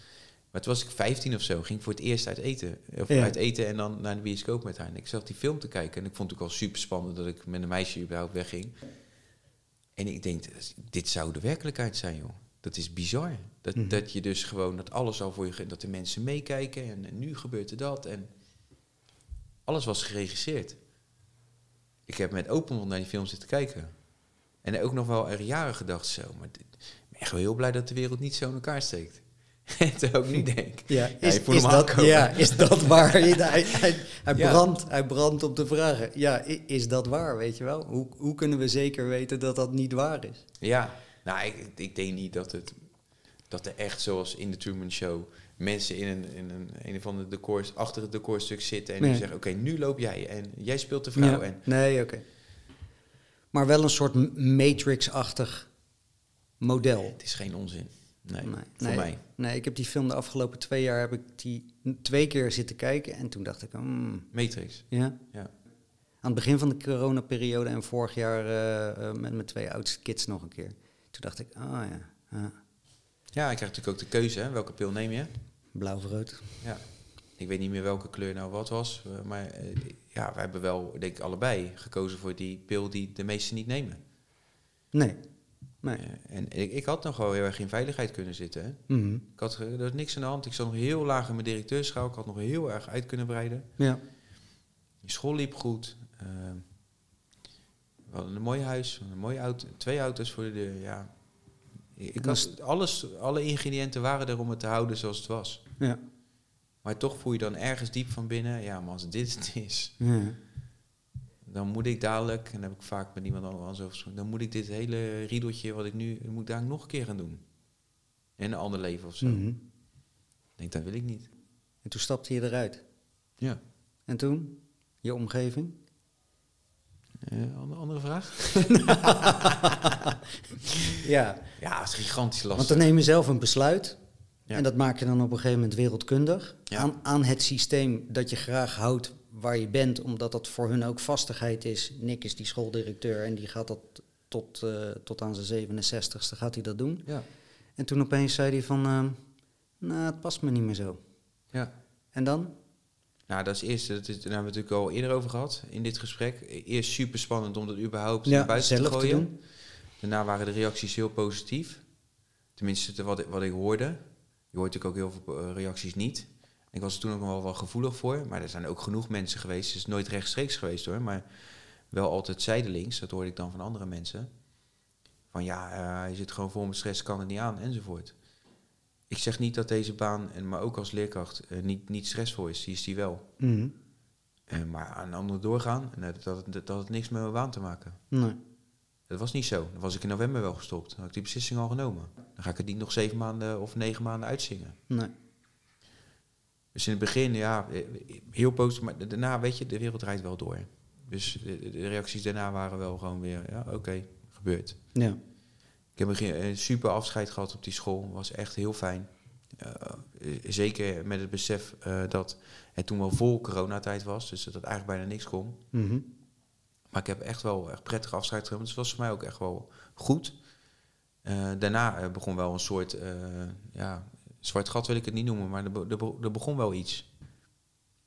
Maar toen was ik 15 of zo, ging ik voor het eerst uit eten. Of Ja. uit eten en dan naar de bioscoop met haar. En ik zat die film te kijken en ik vond het ook wel super spannend dat ik met een meisje überhaupt wegging. En ik denk, dit zou de werkelijkheid zijn, joh. Dat is bizar. Dat, Mhm. dat je dus gewoon, dat alles al voor je, dat de mensen meekijken en, en nu gebeurt er dat. En alles was geregisseerd. Ik heb met open mond naar die film zitten kijken. En ook nog wel er jaren gedacht, zo, maar dit, ik ben echt wel heel blij dat de wereld niet zo in elkaar steekt. Toen ook niet denk. Ja, Ja, is, dat, ja, is dat waar? hij, hij, hij, Ja. brandt, hij brandt op de vragen. Ja, is dat waar, weet je wel? Hoe, hoe kunnen we zeker weten dat dat niet waar is? Ja, nou, ik, ik denk niet dat het dat er echt zoals in de Truman Show mensen in een, in een, een of ander decor, achter het decorstuk zitten en Nee. die zeggen, oké, nu loop jij en jij speelt de vrouw. Ja. En, Nee, oké. Maar wel een soort Matrix-achtig model. het is geen onzin. Nee, Nee, voor nee. mij. Nee, ik heb die film de afgelopen twee jaar heb ik die twee keer zitten kijken. En toen dacht ik, hmm, Matrix. ja. Ja. Aan het begin van de coronaperiode en vorig jaar eh, eh, met mijn twee oudste kids nog een keer. Toen dacht ik, ah ja, ja Ja, ik krijg natuurlijk ook de keuze, hè. welke pil neem je? blauw of rood. Ja. Ik weet niet meer welke kleur nou wat was, eh, maar ja, wij hebben wel, denk ik, allebei gekozen voor die pil die de meesten niet nemen. Nee. Nee. Eh, en ik, ik had nog wel heel erg in veiligheid kunnen zitten. Hè. Mhm. Ik had, ge- er was niks aan de hand. Ik zat nog heel laag in mijn directeurschaal. Ik had nog heel erg uit kunnen breiden. Ja. Die school liep goed. Eh, we hadden een mooi huis, een mooie auto, twee auto's voor de deur. Ja. Ik had alles, alle ingrediënten waren er om het te houden zoals het was. Ja. Maar toch voel je dan ergens diep van binnen, ja, maar als dit het is, ja. Dan moet ik dadelijk, en dat heb ik vaak met iemand anders over gesproken, dan moet ik dit hele riedeltje wat ik nu, moet ik daar nog een keer gaan doen. In een ander leven of zo. Mhm. Ik denk, dat wil ik niet. En toen stapte je eruit. Ja. En toen? Je omgeving? Eh, andere, andere vraag? Ja, Ja, het is gigantisch want lastig. dan neem je zelf een besluit. Ja. En dat maak je dan op een gegeven moment wereldkundig. Ja. Aan, aan het systeem dat je graag houdt waar je bent, omdat dat voor hun ook vastigheid is. Nick is die schooldirecteur en die gaat dat tot, eh, tot aan zijn 67ste gaat hij dat doen. Ja. En toen opeens zei hij van, eh, nou, het past me niet meer zo. ja. En dan? Nou, dat is eerst, dat is, daar hebben we natuurlijk al eerder over gehad in dit gesprek. Eerst super spannend om dat überhaupt naar buiten zelf te te gooien. doen. Daarna waren de reacties heel positief. Tenminste, te- wat, ik- wat ik hoorde. Je hoort natuurlijk ook heel veel eh, reacties niet. Ik was er toen ook nog wel, wel gevoelig voor. Maar er zijn ook genoeg mensen geweest. Het is nooit rechtstreeks geweest hoor. Maar wel altijd zijdelings. Dat hoorde ik dan van andere mensen. Van ja, eh, je zit gewoon vol met stress, kan het niet aan, enzovoort. Ik zeg niet dat deze baan, en maar ook als leerkracht, eh, niet, niet stressvol is. Die is die wel. Eh, maar aan anderen doorgaan, en dat, dat, dat had niks met mijn baan te maken. Nee. Dat was niet zo. Dan was ik in november wel gestopt. Dan had ik die beslissing al genomen. Dan ga ik het niet nog zeven maanden of negen maanden uitzingen. Nee. Dus in het begin, ja, eh, heel positief. Maar daarna, weet je, de wereld draait wel door. Dus de, de reacties daarna waren wel gewoon weer, ja, oké, gebeurt. Ja. Ik heb een ge- een super afscheid gehad op die school. was echt heel fijn. Eh, eh, zeker met het besef dat het toen wel vol coronatijd was. Dus dat het eigenlijk bijna niks kon. Mhm. Maar ik heb echt wel echt prettig afscheid genomen. Dus het was voor mij ook echt wel goed. Daarna begon wel een soort, ja, zwart gat wil ik het niet noemen, maar er, be- er, be- er begon wel iets.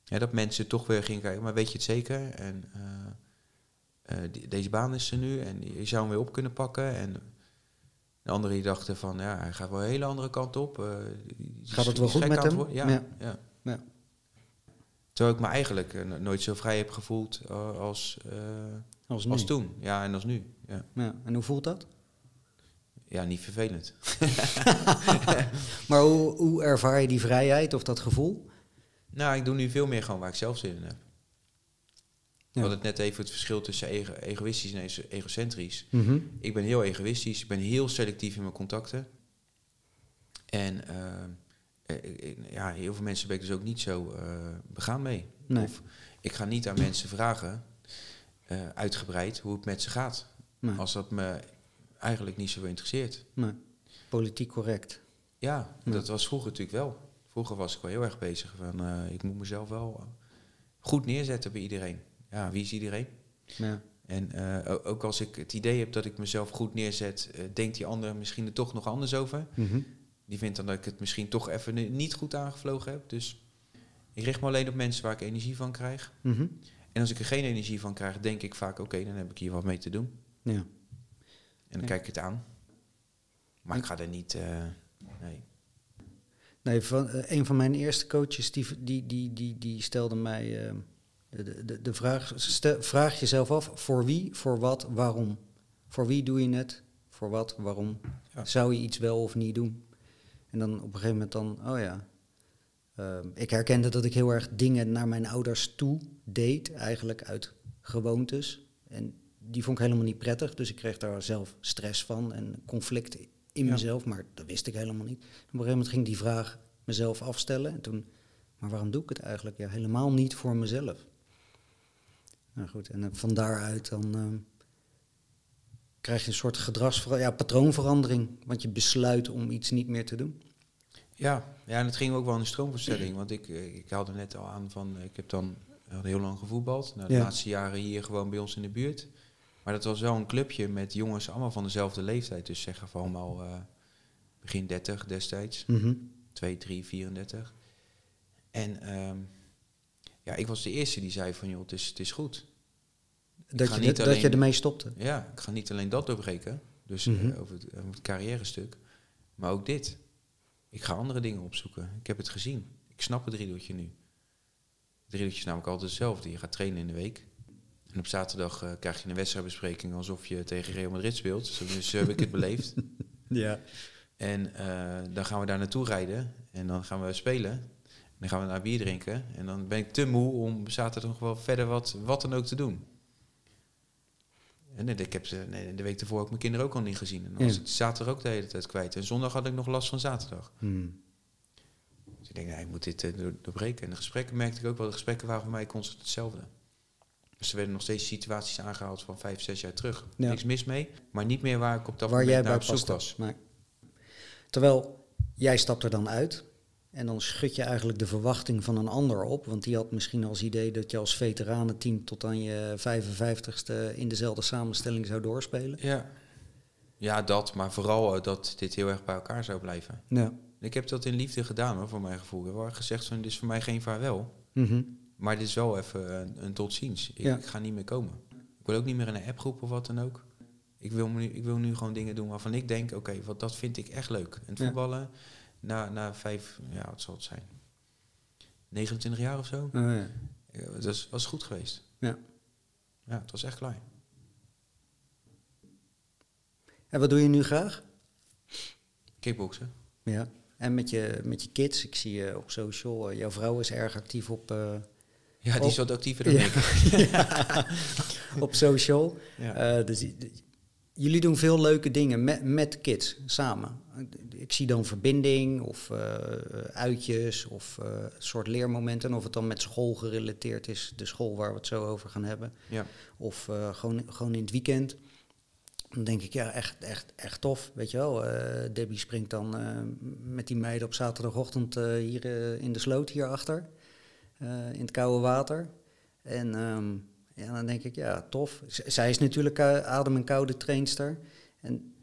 Ja, dat mensen toch weer gingen kijken, maar weet je het zeker? En eh, eh, die- deze baan is er nu en je zou hem weer op kunnen pakken. En de anderen die dachten van, ja, hij gaat wel een hele andere kant op. eh, Gaat het wel goed met hem? Ja, Ja. ja. Ja. Terwijl ik me eigenlijk no- nooit zo vrij heb gevoeld als, Als als toen. Ja, en als nu. Ja, Ja. En hoe voelt dat? Ja niet vervelend. Maar hoe, hoe ervaar je die vrijheid of dat gevoel? Nou, ik doe nu veel meer gewoon waar ik zelf zin in heb. Ja. het net even het verschil tussen ego- egoïstisch en ego- egocentrisch. Mhm. Ik ben heel egoïstisch, ik ben heel selectief in mijn contacten. En eh, eh, ja, heel veel mensen ben ik dus ook niet zo eh, begaan mee. Nee. Of ik ga niet aan mensen vragen, uitgebreid, hoe het met ze gaat. Nee. Als dat me eigenlijk niet zo interesseert. Nee. Politiek correct. Ja, dat was vroeger natuurlijk wel. Vroeger was ik wel heel erg bezig van, eh, ik moet mezelf wel eh, goed neerzetten bij iedereen. Ja, wie is iedereen? Ja. En eh, ook als ik het idee heb dat ik mezelf goed neerzet, denkt die ander misschien er toch nog anders over. Mhm. Die vindt dan dat ik het misschien toch even ni- niet goed aangevlogen heb. Dus ik richt me alleen op mensen waar ik energie van krijg. Mhm. En als ik er geen energie van krijg, denk ik vaak, oké, dan heb ik hier wat mee te doen. Ja. En dan Ja. kijk ik het aan. Maar ik ga er niet, eh, nee. Nee, van, eh, een van mijn eerste coaches die, die, die, die, die stelde mij eh, de, de, de vraag: stel, vraag jezelf af voor wie, voor wat, waarom. Voor wie doe je het? Voor wat, waarom? Ja. Zou je iets wel of niet doen? En dan op een gegeven moment dan, oh ja. eh, ik herkende dat ik heel erg dingen naar mijn ouders toe deed, eigenlijk uit gewoontes. En die vond ik helemaal niet prettig, dus ik kreeg daar zelf stress van en conflict in Ja. mezelf, maar dat wist ik helemaal niet. Op een gegeven moment ging die vraag mezelf afstellen en toen, maar waarom doe ik het eigenlijk? Ja, helemaal niet voor mezelf. Nou goed, en van daaruit dan ehm, krijg je een soort gedragsver ja, patroonverandering, want je besluit om iets niet meer te doen. Ja, ja, en het ging ook wel een stroomverstelling. Want ik, eh, ik haalde net al aan van, eh, ik heb dan heel lang gevoetbald. Nou, de Ja. laatste jaren hier gewoon bij ons in de buurt. Maar dat was wel een clubje met jongens allemaal van dezelfde leeftijd. Dus zeggen van allemaal eh, begin 30 destijds. 2, 3, 34. En ehm, ja, ik was de eerste die zei van, joh, het is, het is goed. Dat, je, dat alleen- je ermee stopte. Ja, ik ga niet alleen dat doorbreken, dus eh, Mhm. over, het, over het carrière stuk, maar ook dit. Ik ga andere dingen opzoeken. Ik heb het gezien. Ik snap het driedoeltje nu. Het driedoeltje is namelijk altijd hetzelfde. Je gaat trainen in de week. En op zaterdag eh, krijg je een wedstrijdbespreking alsof je tegen Real Madrid speelt. Zo dus, heb ik het beleefd. Ja. En eh, dan gaan we daar naartoe rijden. En dan gaan we spelen. En dan gaan we naar bier drinken. En dan ben ik te moe om zaterdag nog wel verder wat, wat dan ook te doen. En nee, ik heb ze, nee, de week ervoor ook mijn kinderen ook al niet gezien. En dan was Ja. ik zaterdag ook de hele tijd kwijt. En zondag had ik nog last van zaterdag. Hmm. Dus ik denk, nee, ik moet dit eh, door- doorbreken. En de gesprekken merkte ik ook wel. De gesprekken waren voor mij constant hetzelfde. Dus er werden nog steeds situaties aangehaald van vijf, zes jaar terug. Ja. Niks mis mee, maar niet meer waar ik op dat waar moment jij naar op zoek was. Nee. Terwijl jij stapt er dan uit en dan schud je eigenlijk de verwachting van een ander op. Want die had misschien als idee dat je als veteranenteam tot aan je 55ste in dezelfde samenstelling zou doorspelen. Ja. ja, dat, maar vooral eh, dat dit heel erg bij elkaar zou blijven. Ja. Ik heb dat in liefde gedaan, hoor, voor mijn gevoel. Ik heb gezegd, van, dit is voor mij geen vaarwel. Mhm. Maar dit is wel even een, een tot ziens. Ik, Ja. ik ga niet meer komen. Ik wil ook niet meer in een appgroep of wat dan ook. Ik wil, nu, ik wil nu gewoon dingen doen waarvan ik denk, oké, wat dat vind ik echt leuk. En het Ja. voetballen, na, na vijf, ja, wat zal het zijn? 29 jaar of zo? Oh, ja. Ja, Dat was, was goed geweest. Ja. Ja, het was echt klaar. En wat doe je nu graag? Kickboksen. Ja. En met je, met je kids, ik zie je op social, eh, jouw vrouw is erg actief op, eh, Ja, die Oh. is wat actiever dan Ja. ik. op social. Ja. Eh, dus, jullie doen veel leuke dingen met, met kids samen. Ik zie dan verbinding of eh, uitjes of eh, soort leermomenten. Of het dan met school gerelateerd is, de school waar we het zo over gaan hebben. ja. Of gewoon, gewoon in het weekend. Dan denk ik, ja, echt, echt, echt tof. Weet je wel, Debbie springt dan met die meiden op zaterdagochtend hier in de sloot hierachter. Eh in het koude water. En ehm, ja, dan denk ik, ja, tof. Z- zij is natuurlijk eh, adem- en koude trainster. En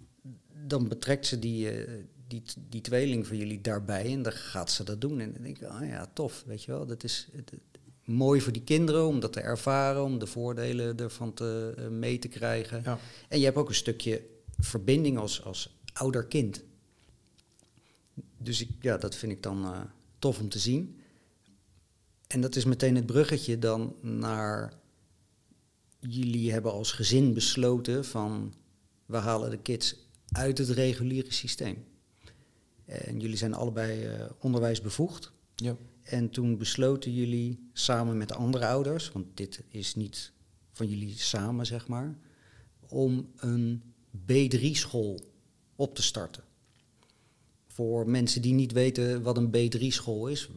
dan betrekt ze die, eh, die, die tweeling van jullie daarbij en dan gaat ze dat doen. En dan denk ik, ah ja, tof, weet je wel. Dat is het- het- mooi voor die kinderen om dat te ervaren, om de voordelen ervan te, mee te krijgen. Ja. En je hebt ook een stukje verbinding als, als ouder kind. Dus ik, ja, dat vind ik dan tof om te zien. En dat is meteen het bruggetje dan naar... Jullie hebben als gezin besloten van... we halen de kids uit het reguliere systeem. En jullie zijn allebei eh, onderwijsbevoegd. Ja. En toen besloten jullie samen met andere ouders, want dit is niet van jullie samen, zeg maar, om een B3-school op te starten. Voor mensen die niet weten wat een B3-school is,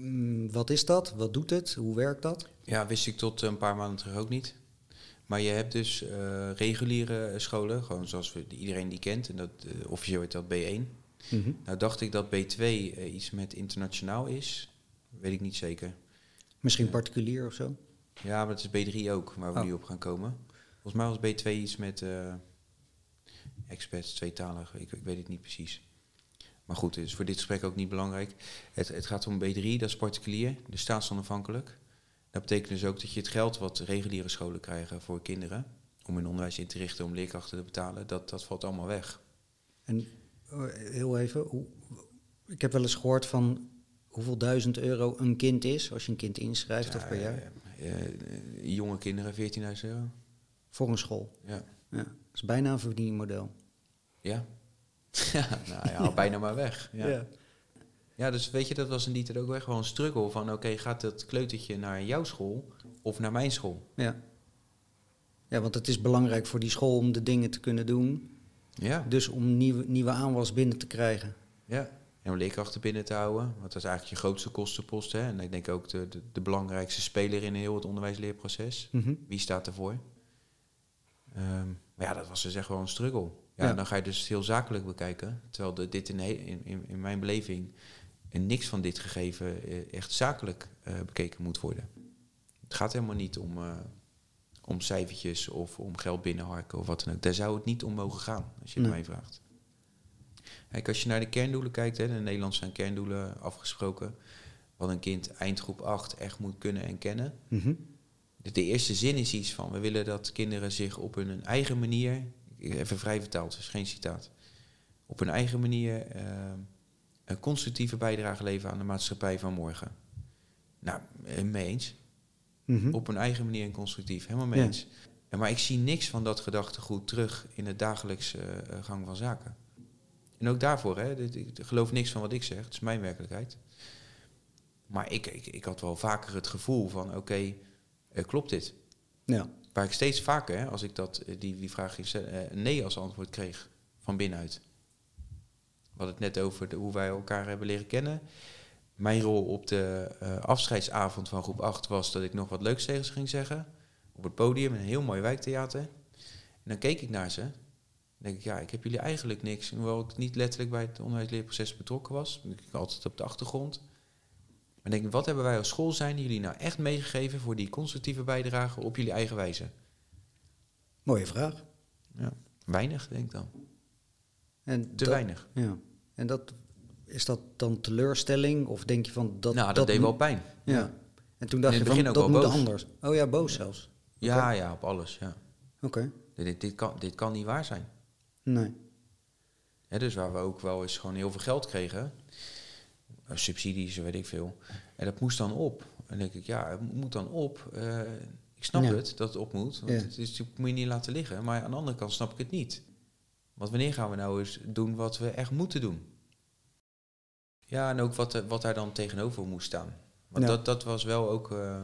mm, wat is dat? Wat doet het? Hoe werkt dat? Ja, wist ik tot een paar maanden terug ook niet. Maar je hebt dus eh, reguliere scholen, gewoon zoals we, iedereen die kent. En dat, eh, officieel heet dat B1. Nou dacht ik dat B2 eh, iets met internationaal is. Weet ik niet zeker. Misschien particulier of zo? Ja, maar het is B3 ook, waar we Oh. nu op gaan komen. Volgens mij was B2 iets met expats, tweetalig, ik, ik weet het niet precies. Maar goed, het is voor dit gesprek ook niet belangrijk. Het, het gaat om B3, dat is particulier, dus staatsonafhankelijk. Dat betekent dus ook dat je het geld wat reguliere scholen krijgen voor kinderen, om hun onderwijs in te richten, om leerkrachten te betalen, dat, dat valt allemaal weg. En eh, heel even, hoe, ik heb wel eens gehoord van hoeveel duizend euro een kind is als je een kind inschrijft of per Ja, jaar eh, jonge kinderen, 14.000 euro. voor een school. Ja. Ja, dat is bijna een verdienmodel. Ja? ja, nou ja, al bijna maar weg. Ja. ja. Ja, dus weet je, dat was in die tijd ook echt wel een struggle van... oké, gaat dat kleutertje naar jouw school of naar mijn school? Ja. ja, want het is belangrijk voor die school om de dingen te kunnen doen. Ja. Dus om nieuwe, nieuwe aanwas binnen te krijgen. ja. En om leerkrachten binnen te houden, want dat is eigenlijk je grootste kostenpost. Hè? En ik denk ook de, de, de belangrijkste speler in heel het onderwijsleerproces. Wie staat ervoor? Ehm, maar ja, dat was dus echt wel een struggle. Ja, Ja. Dan ga je dus heel zakelijk bekijken. Terwijl de, dit in, in, in, mijn beleving... en niks van dit gegeven eh, echt zakelijk eh, bekeken moet worden. Het gaat helemaal niet om, eh, om cijfertjes of om geld binnenharken of wat dan ook. Daar zou het niet om mogen gaan, als je het mij vraagt. Kijk, als je naar de kerndoelen kijkt, hè, in Nederland zijn kerndoelen afgesproken. Wat een kind eindgroep 8 echt moet kunnen en kennen. Mhm. De, de eerste zin is iets van, we willen dat kinderen zich op hun eigen manier, even vrij vertaald, dus geen citaat, op hun eigen manier eh, een constructieve bijdrage leveren aan de maatschappij van morgen. Nou, mee eens. Mhm. Op hun eigen manier en constructief, helemaal mee Ja. eens. En maar ik zie niks van dat gedachtegoed terug in het dagelijkse eh, gang van zaken. En ook daarvoor, hè, dit- ik geloof niks van wat ik zeg, het is mijn werkelijkheid. Maar ik, ik, ik had wel vaker het gevoel van, oké, eh, klopt dit? Ja. Waar ik steeds vaker, als ik dat, eh, die, die vraag eh, nee als antwoord kreeg van binnenuit. We hadden het net over de, hoe wij elkaar hebben leren kennen. Mijn rol op de eh, afscheidsavond van groep 8 was dat ik nog wat leuks tegen ze ging zeggen. op het podium, een heel mooi wijktheater. En dan keek ik naar ze. Dan denk ik, ja, ik heb jullie eigenlijk niks. Hoewel ik niet letterlijk bij het onderwijsleerproces betrokken was. Ik altijd op de achtergrond. Maar denk ik, wat hebben wij als school zijn jullie nou echt meegegeven voor die constructieve bijdrage op jullie eigen wijze? Mooie vraag. Ja, weinig, denk ik dan. En Te dat- weinig. Ja. En dat, is dat dan teleurstelling? Of denk je van dat... nou, dat, deed moet- wel pijn. Ja. En toen dacht In je van, begin ook dat moet boos. anders. Oh ja, boos zelfs. Ja, ja, op alles. Ja. Oké. Dit, dit, kan, dit kan niet waar zijn. Nee. Dus waar we ook wel eens gewoon heel veel geld kregen. Eh, Subsidies, weet ik veel. En dat moest dan op. En denk ik, ja, het moet dan op. Eh, ik snap Ja. het dat het op moet. Want Ja. het is, natuurlijk- moet je niet laten liggen. Maar aan de andere kant snap ik het niet. Want wanneer gaan we nou eens doen wat we echt moeten doen? Ja, en ook wat, er- wat daar dan tegenover moest staan. Want Ja. dat, dat was wel ook... eh,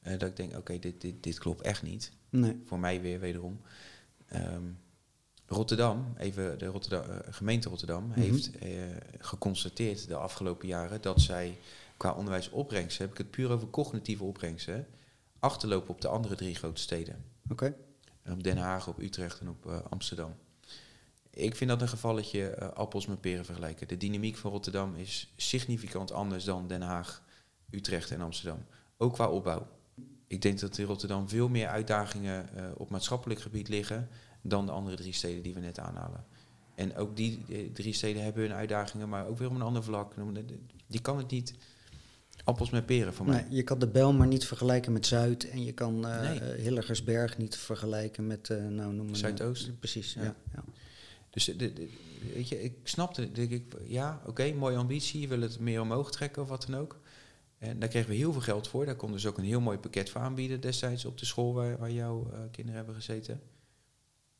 eh, dat ik denk, oké, dit, dit, dit klopt echt niet Nee. voor mij weer wederom. Ehm, Rotterdam, even de Rotterdam, eh, gemeente Rotterdam, Mhm. heeft eh, geconstateerd de afgelopen jaren dat zij qua onderwijsopbrengsten, heb ik het puur over cognitieve opbrengsten, achterlopen op de andere drie grote steden. Oké. Op Den Haag, op Utrecht en op eh, Amsterdam. Ik vind dat een gevalletje eh, appels met peren vergelijken. De dynamiek van Rotterdam is significant anders dan Den Haag, Utrecht en Amsterdam. Ook qua opbouw. Ik denk dat in Rotterdam veel meer uitdagingen op maatschappelijk gebied liggen dan de andere drie steden die we net aanhalen. En ook die eh, drie steden hebben hun uitdagingen, maar ook weer op een ander vlak. Die kan het niet appels met peren voor mij. Nee, je kan de Bel maar niet vergelijken met Zuid. En je kan Nee. eh, Hilligersberg niet vergelijken met, eh nou noem maar... Zuidoost. precies, ja. Ja. ja. Dus de, de- weet je, ik snapte, denk ik, ja, oké, mooie ambitie, je wil het meer omhoog trekken of wat dan ook. En daar kregen we heel veel geld voor. Daar konden ze ook een heel mooi pakket voor aanbieden destijds op de school waar, waar jouw kinderen hebben gezeten.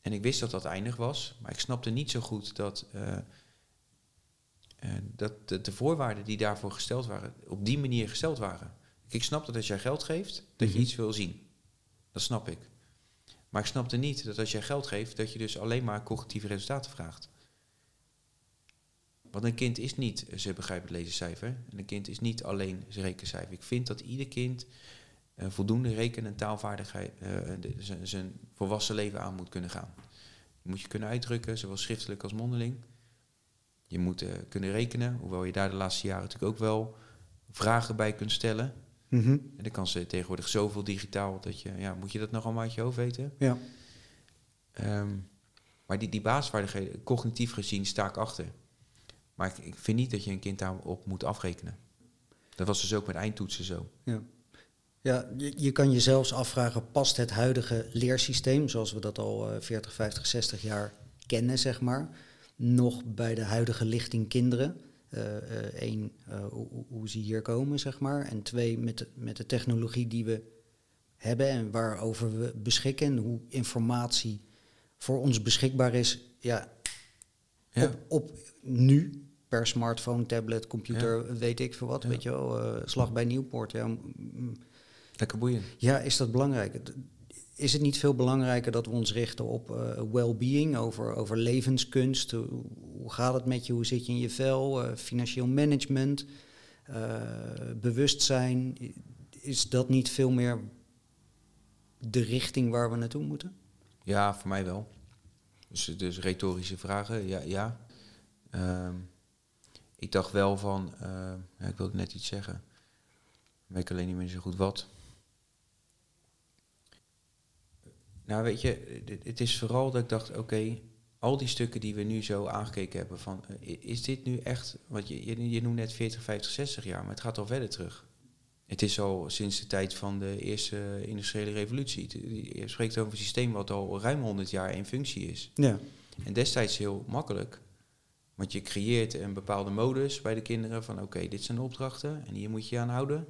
En ik wist dat dat eindig was, maar ik snapte niet zo goed dat, eh, eh, dat de, de voorwaarden die daarvoor gesteld waren, op die manier gesteld waren. Ik snap dat als jij geld geeft, dat je Mhm. iets wil zien. Dat snap ik. Maar ik snapte niet dat als jij geld geeft, dat je dus alleen maar cognitieve resultaten vraagt. Want een kind is niet zijn begrijpend lezencijfer. En een kind is niet alleen zijn rekencijfer. Ik vind dat ieder kind eh, voldoende reken- en taalvaardigheid, eh, zijn- volwassen leven aan moet kunnen gaan. Je moet je kunnen uitdrukken, zowel schriftelijk als mondeling. Je moet eh, kunnen rekenen, hoewel je daar de laatste jaren natuurlijk ook wel vragen bij kunt stellen. Mhm. En dan kan ze tegenwoordig zoveel digitaal dat je, ja, moet je dat nog allemaal uit je hoofd weten? ja. Ehm, maar die, die basisvaardigheden, cognitief gezien, sta ik achter. Maar ik, ik vind niet dat je een kind daarop moet afrekenen. Dat was dus ook met eindtoetsen zo. Ja, ja je, je kan je zelfs afvragen, past het huidige leersysteem, zoals we dat al eh, 40, 50, 60 jaar kennen, zeg maar, nog bij de huidige lichting kinderen? Eén, hoe, hoe- hoe ze hier komen, zeg maar. En twee, met de, met de technologie die we hebben en waarover we beschikken en hoe informatie voor ons beschikbaar is, ja, Ja. Op, op nu, per smartphone, tablet, computer, weet ik veel wat, Ja. weet je wel, eh, slag bij Nieuwpoort. Ja, Lekker boeiend. ja, is dat belangrijk? Is het niet veel belangrijker dat we ons richten op eh well-being, over, over levenskunst? Hoe, gaat het met je? Hoe zit je in je vel? Eh, financieel management, eh, bewustzijn. Is dat niet veel meer de richting waar we naartoe moeten? Ja, voor mij wel. Dus, dus retorische vragen, ja. ja. Ehm, ik dacht wel van, ik wilde net iets zeggen. Ik weet alleen niet meer zo goed wat. Nou, weet je, het- is vooral dat ik dacht, oké, al die stukken die we nu zo aangekeken hebben, van, eh, is dit nu echt, want je, je, je noemt net 40, 50, 60 jaar, maar het gaat al verder terug. Het is al sinds de tijd van de eerste industriële revolutie. Je spreekt over een systeem wat al ruim 100 jaar in functie is. Ja. En destijds heel makkelijk. Want je creëert een bepaalde modus bij de kinderen van oké, dit zijn de opdrachten en hier moet je je aan houden.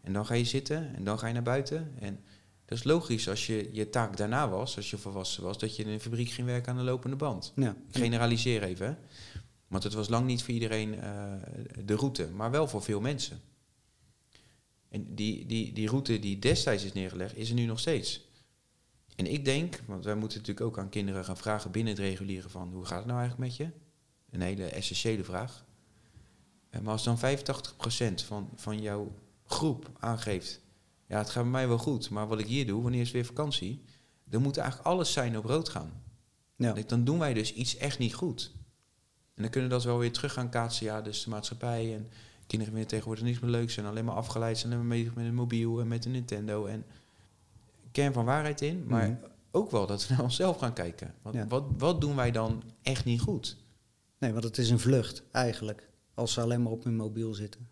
En dan ga je zitten en dan ga je naar buiten. En dat is logisch als je je taak daarna was, als je volwassen was, dat je in een fabriek ging werken aan de lopende band. ja. Ik generaliseer even. hè. Want het was lang niet voor iedereen eh, de route, maar wel voor veel mensen. En die, die, die route die destijds is neergelegd, is er nu nog steeds. En ik denk, want wij moeten natuurlijk ook aan kinderen gaan vragen binnen het reguliere van hoe gaat het nou eigenlijk met je? Een hele essentiële vraag. Eh, Maar als dan 85% van, van jouw groep aangeeft Ja, het gaat bij mij wel goed, maar wat ik hier doe, wanneer is weer vakantie? Dan moet eigenlijk alles zijn op rood gaan. Ja. Dan doen wij dus iets echt niet goed. En dan kunnen we dat wel weer terug gaan kaatsen. Ja, dus de maatschappij en kinderen vinden tegenwoordig niets meer leuk. Zijn alleen maar afgeleid, zijn alleen maar bezig met een mobiel en met een Nintendo. En kern van waarheid in, maar Mhm. ook wel dat we naar onszelf gaan kijken. Wat, Ja. wat, wat doen wij dan echt niet goed? Nee, want het is een vlucht eigenlijk. Als ze alleen maar op hun mobiel zitten.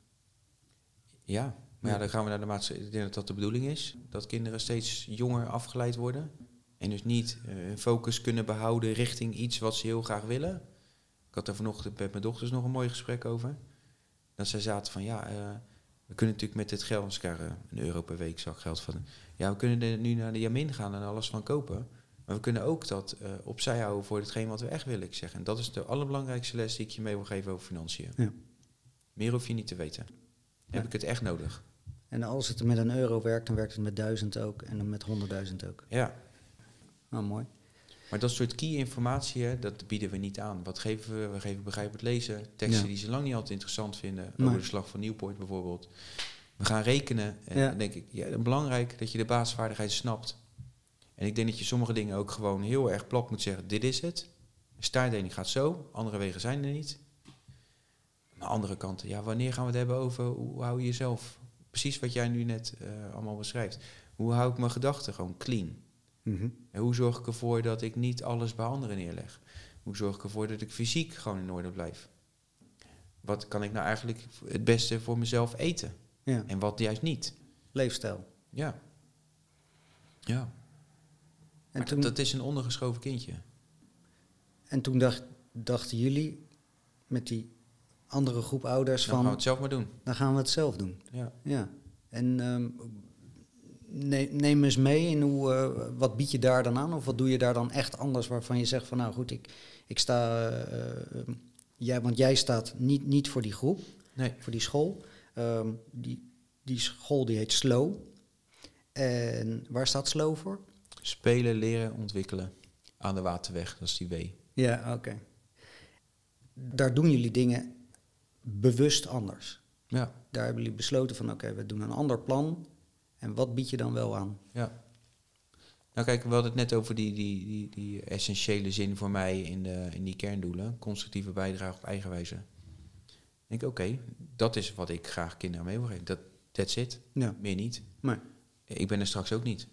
Ja, maar ja, dan gaan we naar de maatschappij. Ik denk dat dat de bedoeling is. Dat kinderen steeds jonger afgeleid worden. En dus niet eh, hun focus kunnen behouden richting iets wat ze heel graag willen. Ik had daar vanochtend met mijn dochters nog een mooi gesprek over. Dat zij zaten van ja, eh, we kunnen natuurlijk met dit geld, als ik daar een euro per week zak geld van. Ja, we kunnen er nu naar de Jamin gaan en alles van kopen. Maar we kunnen ook dat eh, opzij houden voor hetgeen wat we echt willen. Ik zeg. En dat is de allerbelangrijkste les die ik je mee wil geven over financiën. Ja. Meer hoef je niet te weten. Heb ik het echt nodig? En als het met een euro werkt, dan werkt het met duizend ook. En dan met honderdduizend ook. Ja, Nou, mooi. maar dat soort key informatie, hè, dat bieden we niet aan. Wat geven we? We geven begrijpend lezen. Teksten Ja. die ze lang niet altijd interessant vinden. Over de slag van Nieuwpoort bijvoorbeeld. We gaan rekenen. En Ja. dan denk ik, ja, belangrijk dat je de basisvaardigheid snapt. En ik denk dat je sommige dingen ook gewoon heel erg plat moet zeggen. Dit is het. Staartdeling gaat zo. Andere wegen zijn er niet. Aan de andere kant, ja, wanneer gaan we het hebben over hoe hou je jezelf... Precies wat jij nu net eh, allemaal beschrijft. Hoe hou ik mijn gedachten gewoon clean? Mhm. En hoe zorg ik ervoor dat ik niet alles bij anderen neerleg? Hoe zorg ik ervoor dat ik fysiek gewoon in orde blijf? Wat kan ik nou eigenlijk het beste voor mezelf eten? Ja, En wat juist niet? leefstijl. Ja. Ja. En toen, dat is een ondergeschoven kindje. en toen dacht, dachten jullie met die andere groep ouders Dan gaan we van, het zelf maar doen. dan gaan we het zelf doen. Ja. Ja. En ehm, ne- neem eens mee in hoe, eh, wat bied je daar dan aan? Of wat doe je daar dan echt anders waarvan je zegt van nou goed, ik, ik sta, eh, eh, jij, want jij staat niet, niet voor die groep, Nee. voor die school. Ehm, die, die school die heet Slow. En waar staat Slow voor? Spelen, leren, ontwikkelen. Aan de waterweg, dat is die W. Ja, oké. Daar doen jullie dingen bewust anders. Ja. Daar hebben jullie besloten van oké, we doen een ander plan. En wat bied je dan wel aan? Ja. Nou kijk, we hadden het net over die, die, die, die essentiële zin voor mij in, de, in die kerndoelen. Constructieve bijdrage op eigen wijze. Ik denk, oké, dat is wat ik graag kinderen mee wil geven. Dat, that's it. Ja, Meer niet. maar Ik ben er straks ook niet.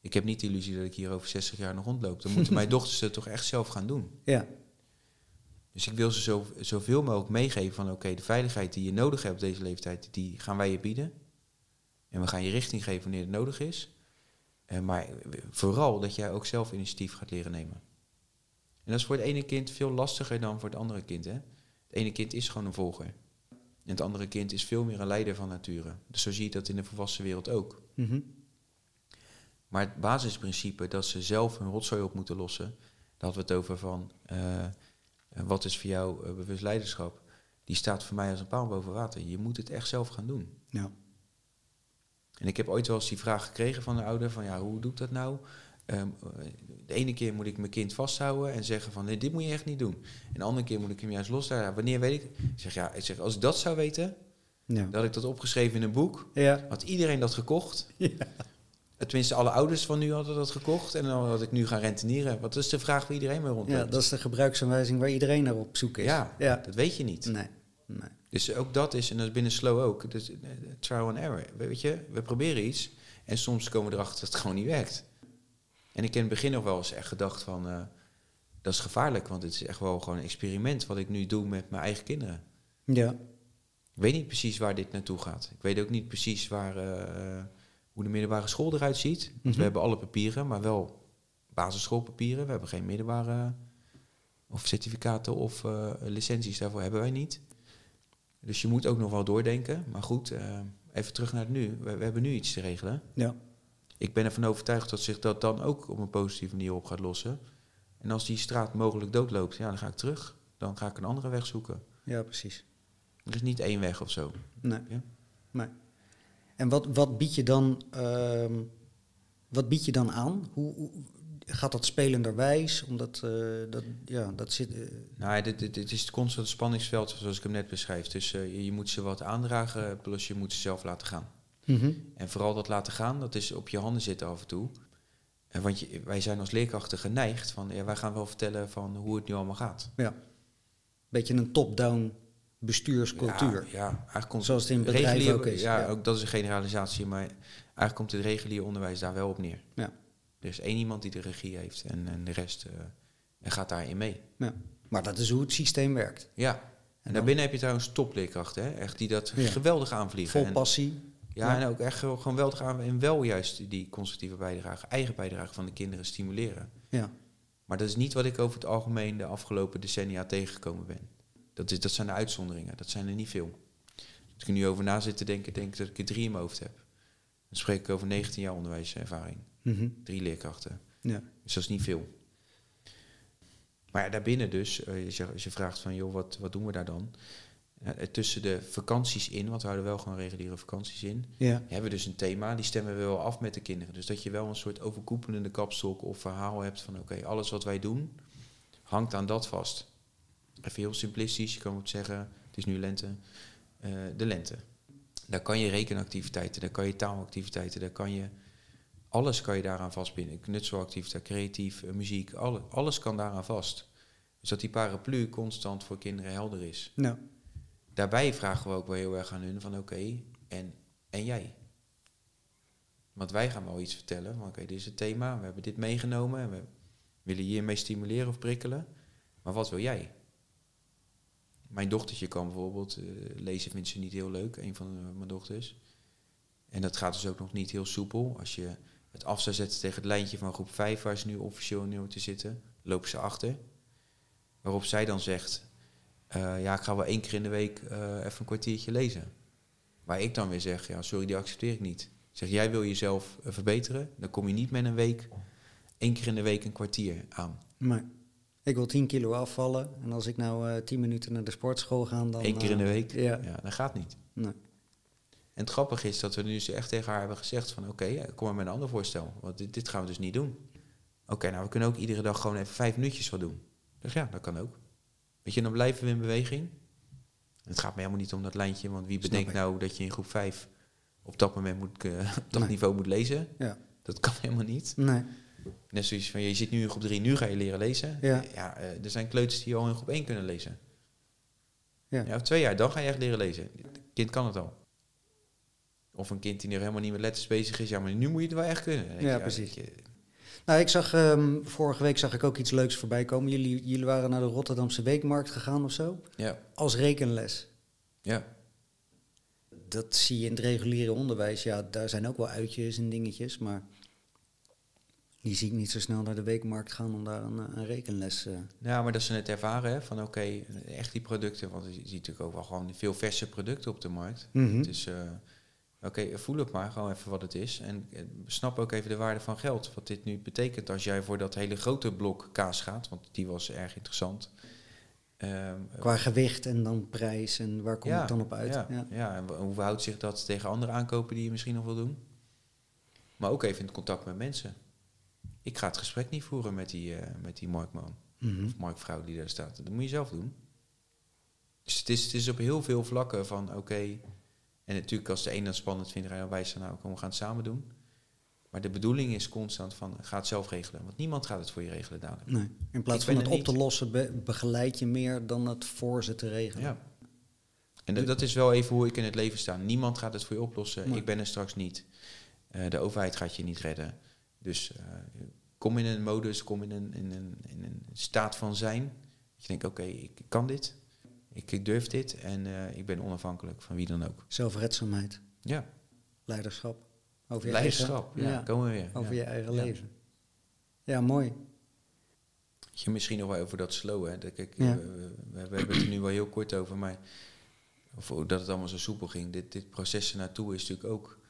Ik heb niet de illusie dat ik hier over 60 jaar nog rondloop. Dan moeten mijn dochters het toch echt zelf gaan doen. ja, Dus ik wil ze zo, zoveel mogelijk meegeven van... oké, de veiligheid die je nodig hebt op deze leeftijd... die gaan wij je bieden. En we gaan je richting geven wanneer het nodig is. Eh, maar vooral dat jij ook zelf initiatief gaat leren nemen. En dat is voor het ene kind veel lastiger dan voor het andere kind. Hè? Het ene kind is gewoon een volger. En het andere kind is veel meer een leider van nature. Dus zo zie je dat in de volwassen wereld ook. mhm, Maar het basisprincipe dat ze zelf hun rotzooi op moeten lossen, daar hadden we het over van eh, eh, wat is voor jou eh, bewust leiderschap, die staat voor mij als een paal boven water. Je moet het echt zelf gaan doen. ja, En ik heb ooit wel eens die vraag gekregen van de ouder van ja, hoe doe ik dat nou? Ehm, eh, de ene keer moet ik mijn kind vasthouden en zeggen van nee, dit moet je echt niet doen. En de andere keer moet ik hem juist loslaten. Ja, wanneer weet ik? Ik zeg ja, ik zeg, als ik dat zou weten, ja. had ik dat opgeschreven in een boek. Ja, Had iedereen dat gekocht? Tenminste, alle ouders van nu hadden dat gekocht. En dan had ik nu gaan rentenieren. Wat is de vraag waar iedereen mee rondloopt? ja, dat is de gebruiksaanwijzing waar iedereen naar op zoek is. Ja, ja. dat weet je niet. Nee, nee. Dus ook dat is, en dat is binnen Slow ook, dus, eh, trial and error. Weet je, we proberen iets en soms komen we erachter dat het gewoon niet werkt. En ik heb in het begin nog wel eens echt gedacht van, eh, dat is gevaarlijk, want het is echt wel gewoon een experiment wat ik nu doe met mijn eigen kinderen. Ja, Ik weet niet precies waar dit naartoe gaat. Ik weet ook niet precies waar, eh, hoe de middelbare school eruit ziet. Mhm. we hebben alle papieren, maar wel basisschoolpapieren. We hebben geen middelbare of certificaten of eh, licenties daarvoor hebben wij niet. Dus je moet ook nog wel doordenken. Maar goed, eh, even terug naar het nu. We, we hebben nu iets te regelen. ja, Ik ben ervan overtuigd dat zich dat dan ook op een positieve manier op gaat lossen. En als die straat mogelijk doodloopt, ja, dan ga ik terug. Dan ga ik een andere weg zoeken. ja, precies. Er is niet één weg of zo. Nee. Ja. nee. En wat, wat bied je dan, ehm, wat bied je dan aan? Hoe, hoe gaat dat spelenderwijs? Omdat eh, dat, ja, dat zit. eh, Nou, dit, dit, dit is het constante spanningsveld zoals ik hem net beschrijf. Dus eh, je, je moet ze wat aandragen, plus je moet ze zelf laten gaan. Mhm. En vooral dat laten gaan, dat is op je handen zitten af en toe. En want je, wij zijn als leerkrachten geneigd van, ja, wij gaan wel vertellen van hoe het nu allemaal gaat. Ja. Beetje een top-down bestuurscultuur. Ja, ja eigenlijk komt Zoals het in bedrijven regulier- ook is, Ja, ja. ook dat is een generalisatie, maar eigenlijk komt het regulier onderwijs daar wel op neer. Ja. Er is één iemand die de regie heeft en, en de rest eh, en gaat daarin mee. ja. Maar dat is hoe het systeem werkt. Ja. En, daarbinnen heb je trouwens topleerkrachten, hè? echt die dat geweldig aanvliegen. Vol passie. Ja, Ja. en ook echt gewoon geweldig aan en wel juist die constructieve bijdrage, eigen bijdrage van de kinderen stimuleren. Ja. Maar dat is niet wat ik over het algemeen de afgelopen decennia tegengekomen ben. Dat, is, dat zijn de uitzonderingen, dat zijn er niet veel. Als ik er nu over na zit te denken, denk ik dat ik er drie in mijn hoofd heb. Dan spreek ik over 19 jaar onderwijservaring. Mhm. Drie leerkrachten. ja. Dus dat is niet veel. Maar ja, daarbinnen dus, eh, als je, als je vraagt van, joh, wat, wat doen we daar dan? Eh, tussen de vakanties in, want we houden wel gewoon reguliere vakanties in, Ja. hebben we dus een thema, die stemmen we wel af met de kinderen. Dus dat je wel een soort overkoepelende kapstok of verhaal hebt van oké, alles wat wij doen hangt aan dat vast. Even heel simplistisch, je kan ook zeggen, het is nu lente, eh, de lente. Daar kan je rekenactiviteiten, daar kan je taalactiviteiten, daar kan je, alles kan je daaraan vastbinden. Knutselactiviteit, creatief, eh, muziek, alle, alles kan daaraan vast. Dus dat die paraplu constant voor kinderen helder is Nou, daarbij vragen we ook wel heel erg aan hun van oké, en, en jij? Want wij gaan wel iets vertellen van oké, dit is het thema, we hebben dit meegenomen en we willen hiermee stimuleren of prikkelen. Maar wat wil jij? Mijn dochtertje kan bijvoorbeeld eh, lezen, vindt ze niet heel leuk, een van eh, mijn dochters. En dat gaat dus ook nog niet heel soepel. Als je het af zou zetten tegen het lijntje van groep 5, waar ze nu officieel nu te zitten, lopen ze achter. Waarop zij dan zegt, eh, ja, ik ga wel één keer in de week even een kwartiertje lezen. Waar ik dan weer zeg, ja, sorry, die accepteer ik niet. Zeg, jij wil jezelf verbeteren, dan kom je niet met een week, één keer in de week een kwartier aan. maar ik wil 10 kilo afvallen. En als ik nou eh 10 minuten naar de sportschool ga, dan... Eén keer in de eh, week, Ja. ja, dat gaat niet. Nee. En het grappige is dat we nu echt tegen haar hebben gezegd van, oké, kom maar met een ander voorstel. Want dit, dit gaan we dus niet doen. Oké, nou, we kunnen ook iedere dag gewoon even vijf minuutjes wat doen. Dus ja, dat kan ook. Weet je, dan blijven we in beweging. Het gaat me helemaal niet om dat lijntje, want wie bedenkt nou dat je in groep 5 op dat moment moet, eh, op dat Nee. niveau moet lezen? Ja. Dat kan helemaal niet. Nee. Net zoiets van, je zit nu in groep 3, nu ga je leren lezen. Ja. eh, er zijn kleuters die al in groep 1 kunnen lezen. Ja. Ja, of twee jaar, dan ga je echt leren lezen. Het kind kan het al. Of een kind die nog helemaal niet met letters bezig is. Ja, maar nu moet je het wel echt kunnen. Ja, precies. je, Nou, ik zag ehm, vorige week zag ik ook iets leuks voorbij komen. Jullie, jullie waren naar de Rotterdamse Weekmarkt gegaan of zo. Ja, Als rekenles. ja. Dat zie je in het reguliere onderwijs. Ja, daar zijn ook wel uitjes en dingetjes. Maar die zie ik niet zo snel naar de Weekmarkt gaan om daar een, eh, een rekenles... eh Ja, maar dat ze het ervaren hè, van oké, echt die producten. Want je ziet natuurlijk ook wel gewoon veel verse producten op de markt. Dus oké, voel het maar gewoon even wat het is. En snap ook even de waarde van geld. Wat dit nu betekent als jij voor dat hele grote blok kaas gaat. Want die was erg interessant. Ehm, Qua gewicht en dan prijs en waar kom ik dan op uit? Ja, ja. en hoe verhoudt zich dat tegen andere aankopen die je misschien nog wil doen? Maar ook even in het contact met mensen. Ik ga het gesprek niet voeren met die, eh, met die marktman Mhm. of marktvrouw die daar staat. Dat moet je zelf doen. Dus het is, het is op heel veel vlakken van oké. en natuurlijk als de een dat spannend vindt, ga je dan nou we gaan het samen doen. Maar de bedoeling is constant van ga het zelf regelen. Want niemand gaat het voor je regelen dadelijk. Nee. In plaats van het op te lossen, be- begeleid je meer dan het voor ze te regelen. Ja. En dat- dat is wel even hoe ik in het leven sta. Niemand gaat het voor je oplossen. Ik ben er straks niet. Eh, de overheid gaat je niet redden. Dus eh, kom in een modus, kom in een, in een, in een staat van zijn. Dat je denkt, oké, ik kan dit. Ik, ik durf dit. En eh, ik ben onafhankelijk van wie dan ook. Zelfredzaamheid, Ja, leiderschap. Over je leiderschap. eigen, Ja, komen we weer. over ja. je eigen Ja. leven. Ja, mooi. Je, misschien nog wel over dat slow. Hè. Dat, kijk, Ja. we, hebben het er nu wel heel kort over, maar of dat het allemaal zo soepel ging. Dit, dit proces ernaartoe is natuurlijk ook eh,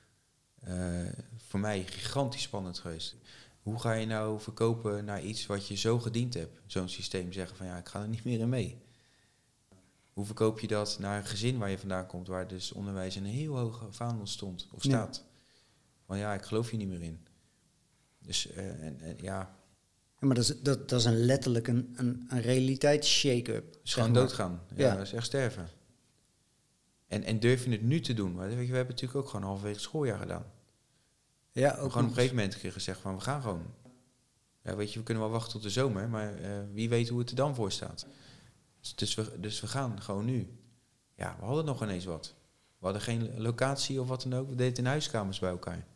voor mij gigantisch spannend geweest. Hoe ga je nou verkopen naar iets wat je zo gediend hebt? Zo'n systeem zeggen van ja, ik ga er niet meer in mee. Hoe verkoop je dat naar een gezin waar je vandaan komt, waar dus onderwijs in een heel hoge vaandel stond of Ja. staat? Van ja, ik geloof je niet meer in. Dus eh, en, en, ja, Ja, maar dat is, dat, dat is een letterlijk een, een, een realiteits-shake-up. zeg gewoon maar. doodgaan. Ja, Ja. dat is echt sterven. En, en durf je het nu te doen? Want weet je, we hebben natuurlijk ook gewoon halverwege het schooljaar gedaan. Ja, ook gewoon op een gegeven moment gezegd van we gaan gewoon. Ja, weet je, we kunnen wel wachten tot de zomer, maar eh, wie weet hoe het er dan voor staat. Dus, dus, we, dus we gaan gewoon nu. Ja, we hadden nog ineens wat. We hadden geen locatie of wat dan ook. We deden in huiskamers bij elkaar.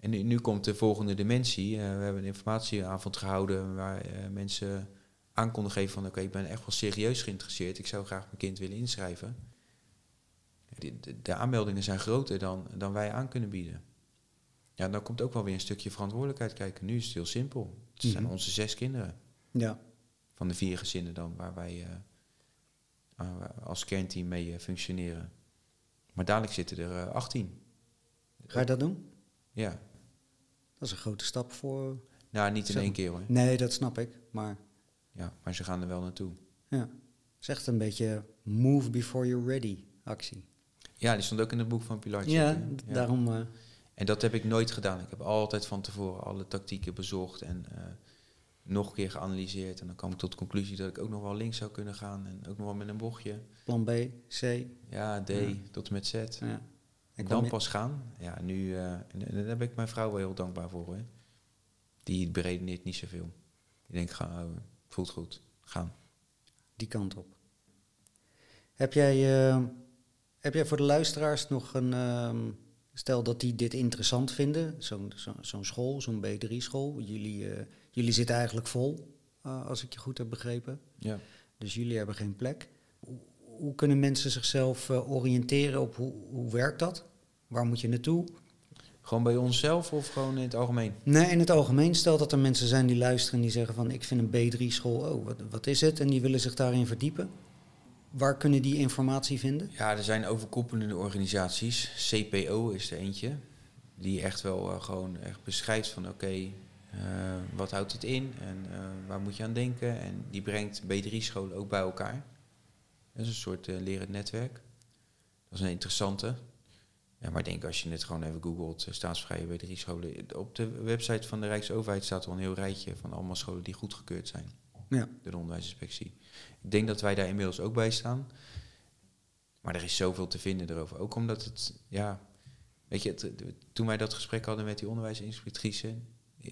En nu, nu komt de volgende dimensie. Eh, we hebben een informatieavond gehouden waar eh, mensen aan konden geven van oké, ik ben echt wel serieus geïnteresseerd. Ik zou graag mijn kind willen inschrijven. De, de, de aanmeldingen zijn groter dan, dan wij aan kunnen bieden. Ja, dan komt ook wel weer een stukje verantwoordelijkheid kijken. Nu is het heel simpel. Het zijn Mhm. onze zes kinderen. Ja, Van de vier gezinnen dan, waar wij eh, eh, als kernteam mee eh, functioneren. Maar dadelijk zitten er eh, 18. ga je dat doen? Ja. Dat is een grote stap voor... Nou, niet in één keer hoor. Nee, dat snap ik. Maar Ja, maar ze gaan er wel naartoe. ja, het is echt een beetje move before you're ready actie. Ja, die stond ook in het boek van Pilartje. Ja, daarom... eh, En dat heb ik nooit gedaan. Ik heb altijd van tevoren alle tactieken bezocht en eh, nog een keer geanalyseerd. En dan kwam ik tot de conclusie dat ik ook nog wel links zou kunnen gaan. En ook nog wel met een bochtje. plan B, C. Ja, D Ja. tot en met Z. Ja. En dan pas gaan. Ja, nu, eh, en, en daar ben ik mijn vrouw wel heel dankbaar voor. Die beredeneert niet zoveel. Die denkt, ga, oh, voelt goed, gaan. die kant op. Heb jij, eh, heb jij voor de luisteraars nog een... ehm, stel dat die dit interessant vinden, zo'n zo, zo'n school, zo'n B3-school. Jullie, eh, jullie zitten eigenlijk vol, eh, als ik je goed heb begrepen. Ja. Dus jullie hebben geen plek. Hoe, hoe kunnen mensen zichzelf eh, oriënteren op hoe, hoe werkt dat? Waar moet je naartoe? Gewoon bij onszelf of gewoon in het algemeen? Nee, in het algemeen, stel dat er mensen zijn die luisteren en die zeggen van ik vind een B3-school, oh, wat, wat is het? En die willen zich daarin verdiepen. Waar kunnen die informatie vinden? Ja, er zijn overkoepelende organisaties. CPO is er eentje. Die echt wel eh, gewoon echt beschrijft van oké, eh, wat houdt het in en eh, waar moet je aan denken. En die brengt B3-scholen ook bij elkaar. Dat is een soort lerend netwerk. Dat is een interessante. Ja, maar ik denk als je het gewoon even googelt, staatsvrije B3-scholen. Op de website van de Rijksoverheid staat al een heel rijtje van allemaal scholen die goedgekeurd zijn Ja, door de onderwijsinspectie. Ik denk dat wij daar inmiddels ook bij staan. Maar er is zoveel te vinden erover. Ook omdat het, ja, weet je, het- toen wij dat gesprek hadden met die onderwijsinspectrice,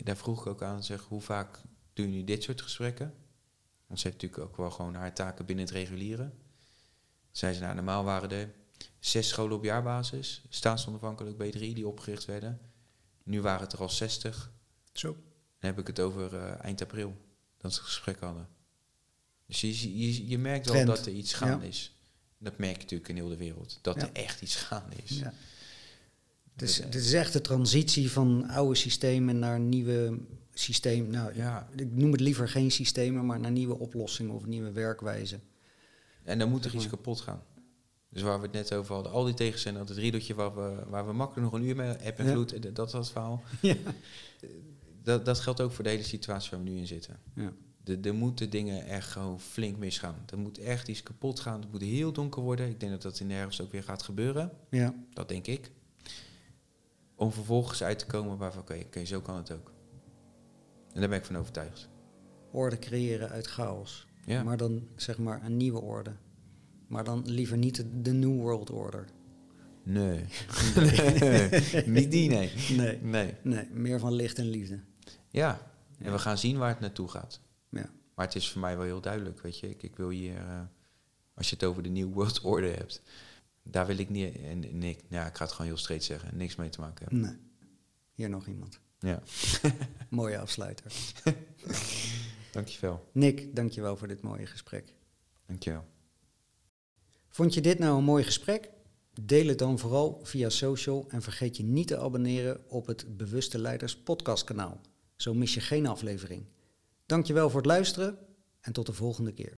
daar vroeg ik ook aan, zeg, hoe vaak doen jullie dit soort gesprekken? Want ze heeft natuurlijk ook wel gewoon haar taken binnen het regulieren. Zei ze, nou, normaal waren er zes scholen op jaarbasis, staatsonafhankelijk B3, die opgericht werden. Nu waren het er al 60. zo. Dan heb ik het over eh, eind april, dat gesprek hadden. Dus je, je, je merkt wel Trend. dat er iets gaande Ja. is. Dat merk je natuurlijk in heel de wereld. Dat Ja. er echt iets gaande is. Ja. Het is, Dus, het is echt de transitie van oude systemen naar nieuwe systeem. Nou, Ja, ik noem het liever geen systemen, maar naar nieuwe oplossingen of nieuwe werkwijzen. en dan moet er iets kapot gaan. Dus waar we het net over hadden, al die tegenstellingen, dat het riedeltje waar we, waar we makkelijk nog een uur mee heb en vloed, eh, dat dat verhaal. Ja. Dat, dat geldt ook voor de hele situatie waar we nu in zitten. Ja. De, er moeten dingen echt gewoon flink misgaan. Er moet echt iets kapot gaan. Het moet heel donker worden. Ik denk dat dat in de herfst ook weer gaat gebeuren. ja. Dat denk ik. Om vervolgens uit te komen waarvan, oké, zo kan het ook. En daar ben ik van overtuigd. Orde creëren uit chaos. Ja, Maar dan zeg maar een nieuwe orde. Maar dan liever niet de, de New World Order. nee. Niet die, nee. Nee. Nee. Nee, meer van licht en liefde. Ja, en we gaan zien waar het naartoe gaat. Ja. Maar het is voor mij wel heel duidelijk, weet je. Ik, ik wil hier, eh, als je het over de New World Order hebt, daar wil ik niet, en, en ik, ja, ik ga het gewoon heel streed zeggen, niks mee te maken hebben. Nee. Hier nog iemand. Ja, Mooie afsluiter. dankjewel. Nick, dankjewel voor dit mooie gesprek. Dankjewel. Vond je dit nou een mooi gesprek? Deel het dan vooral via social en vergeet je niet te abonneren op het Bewuste Leiders podcastkanaal. Zo mis je geen aflevering. Dankjewel voor het luisteren en tot de volgende keer.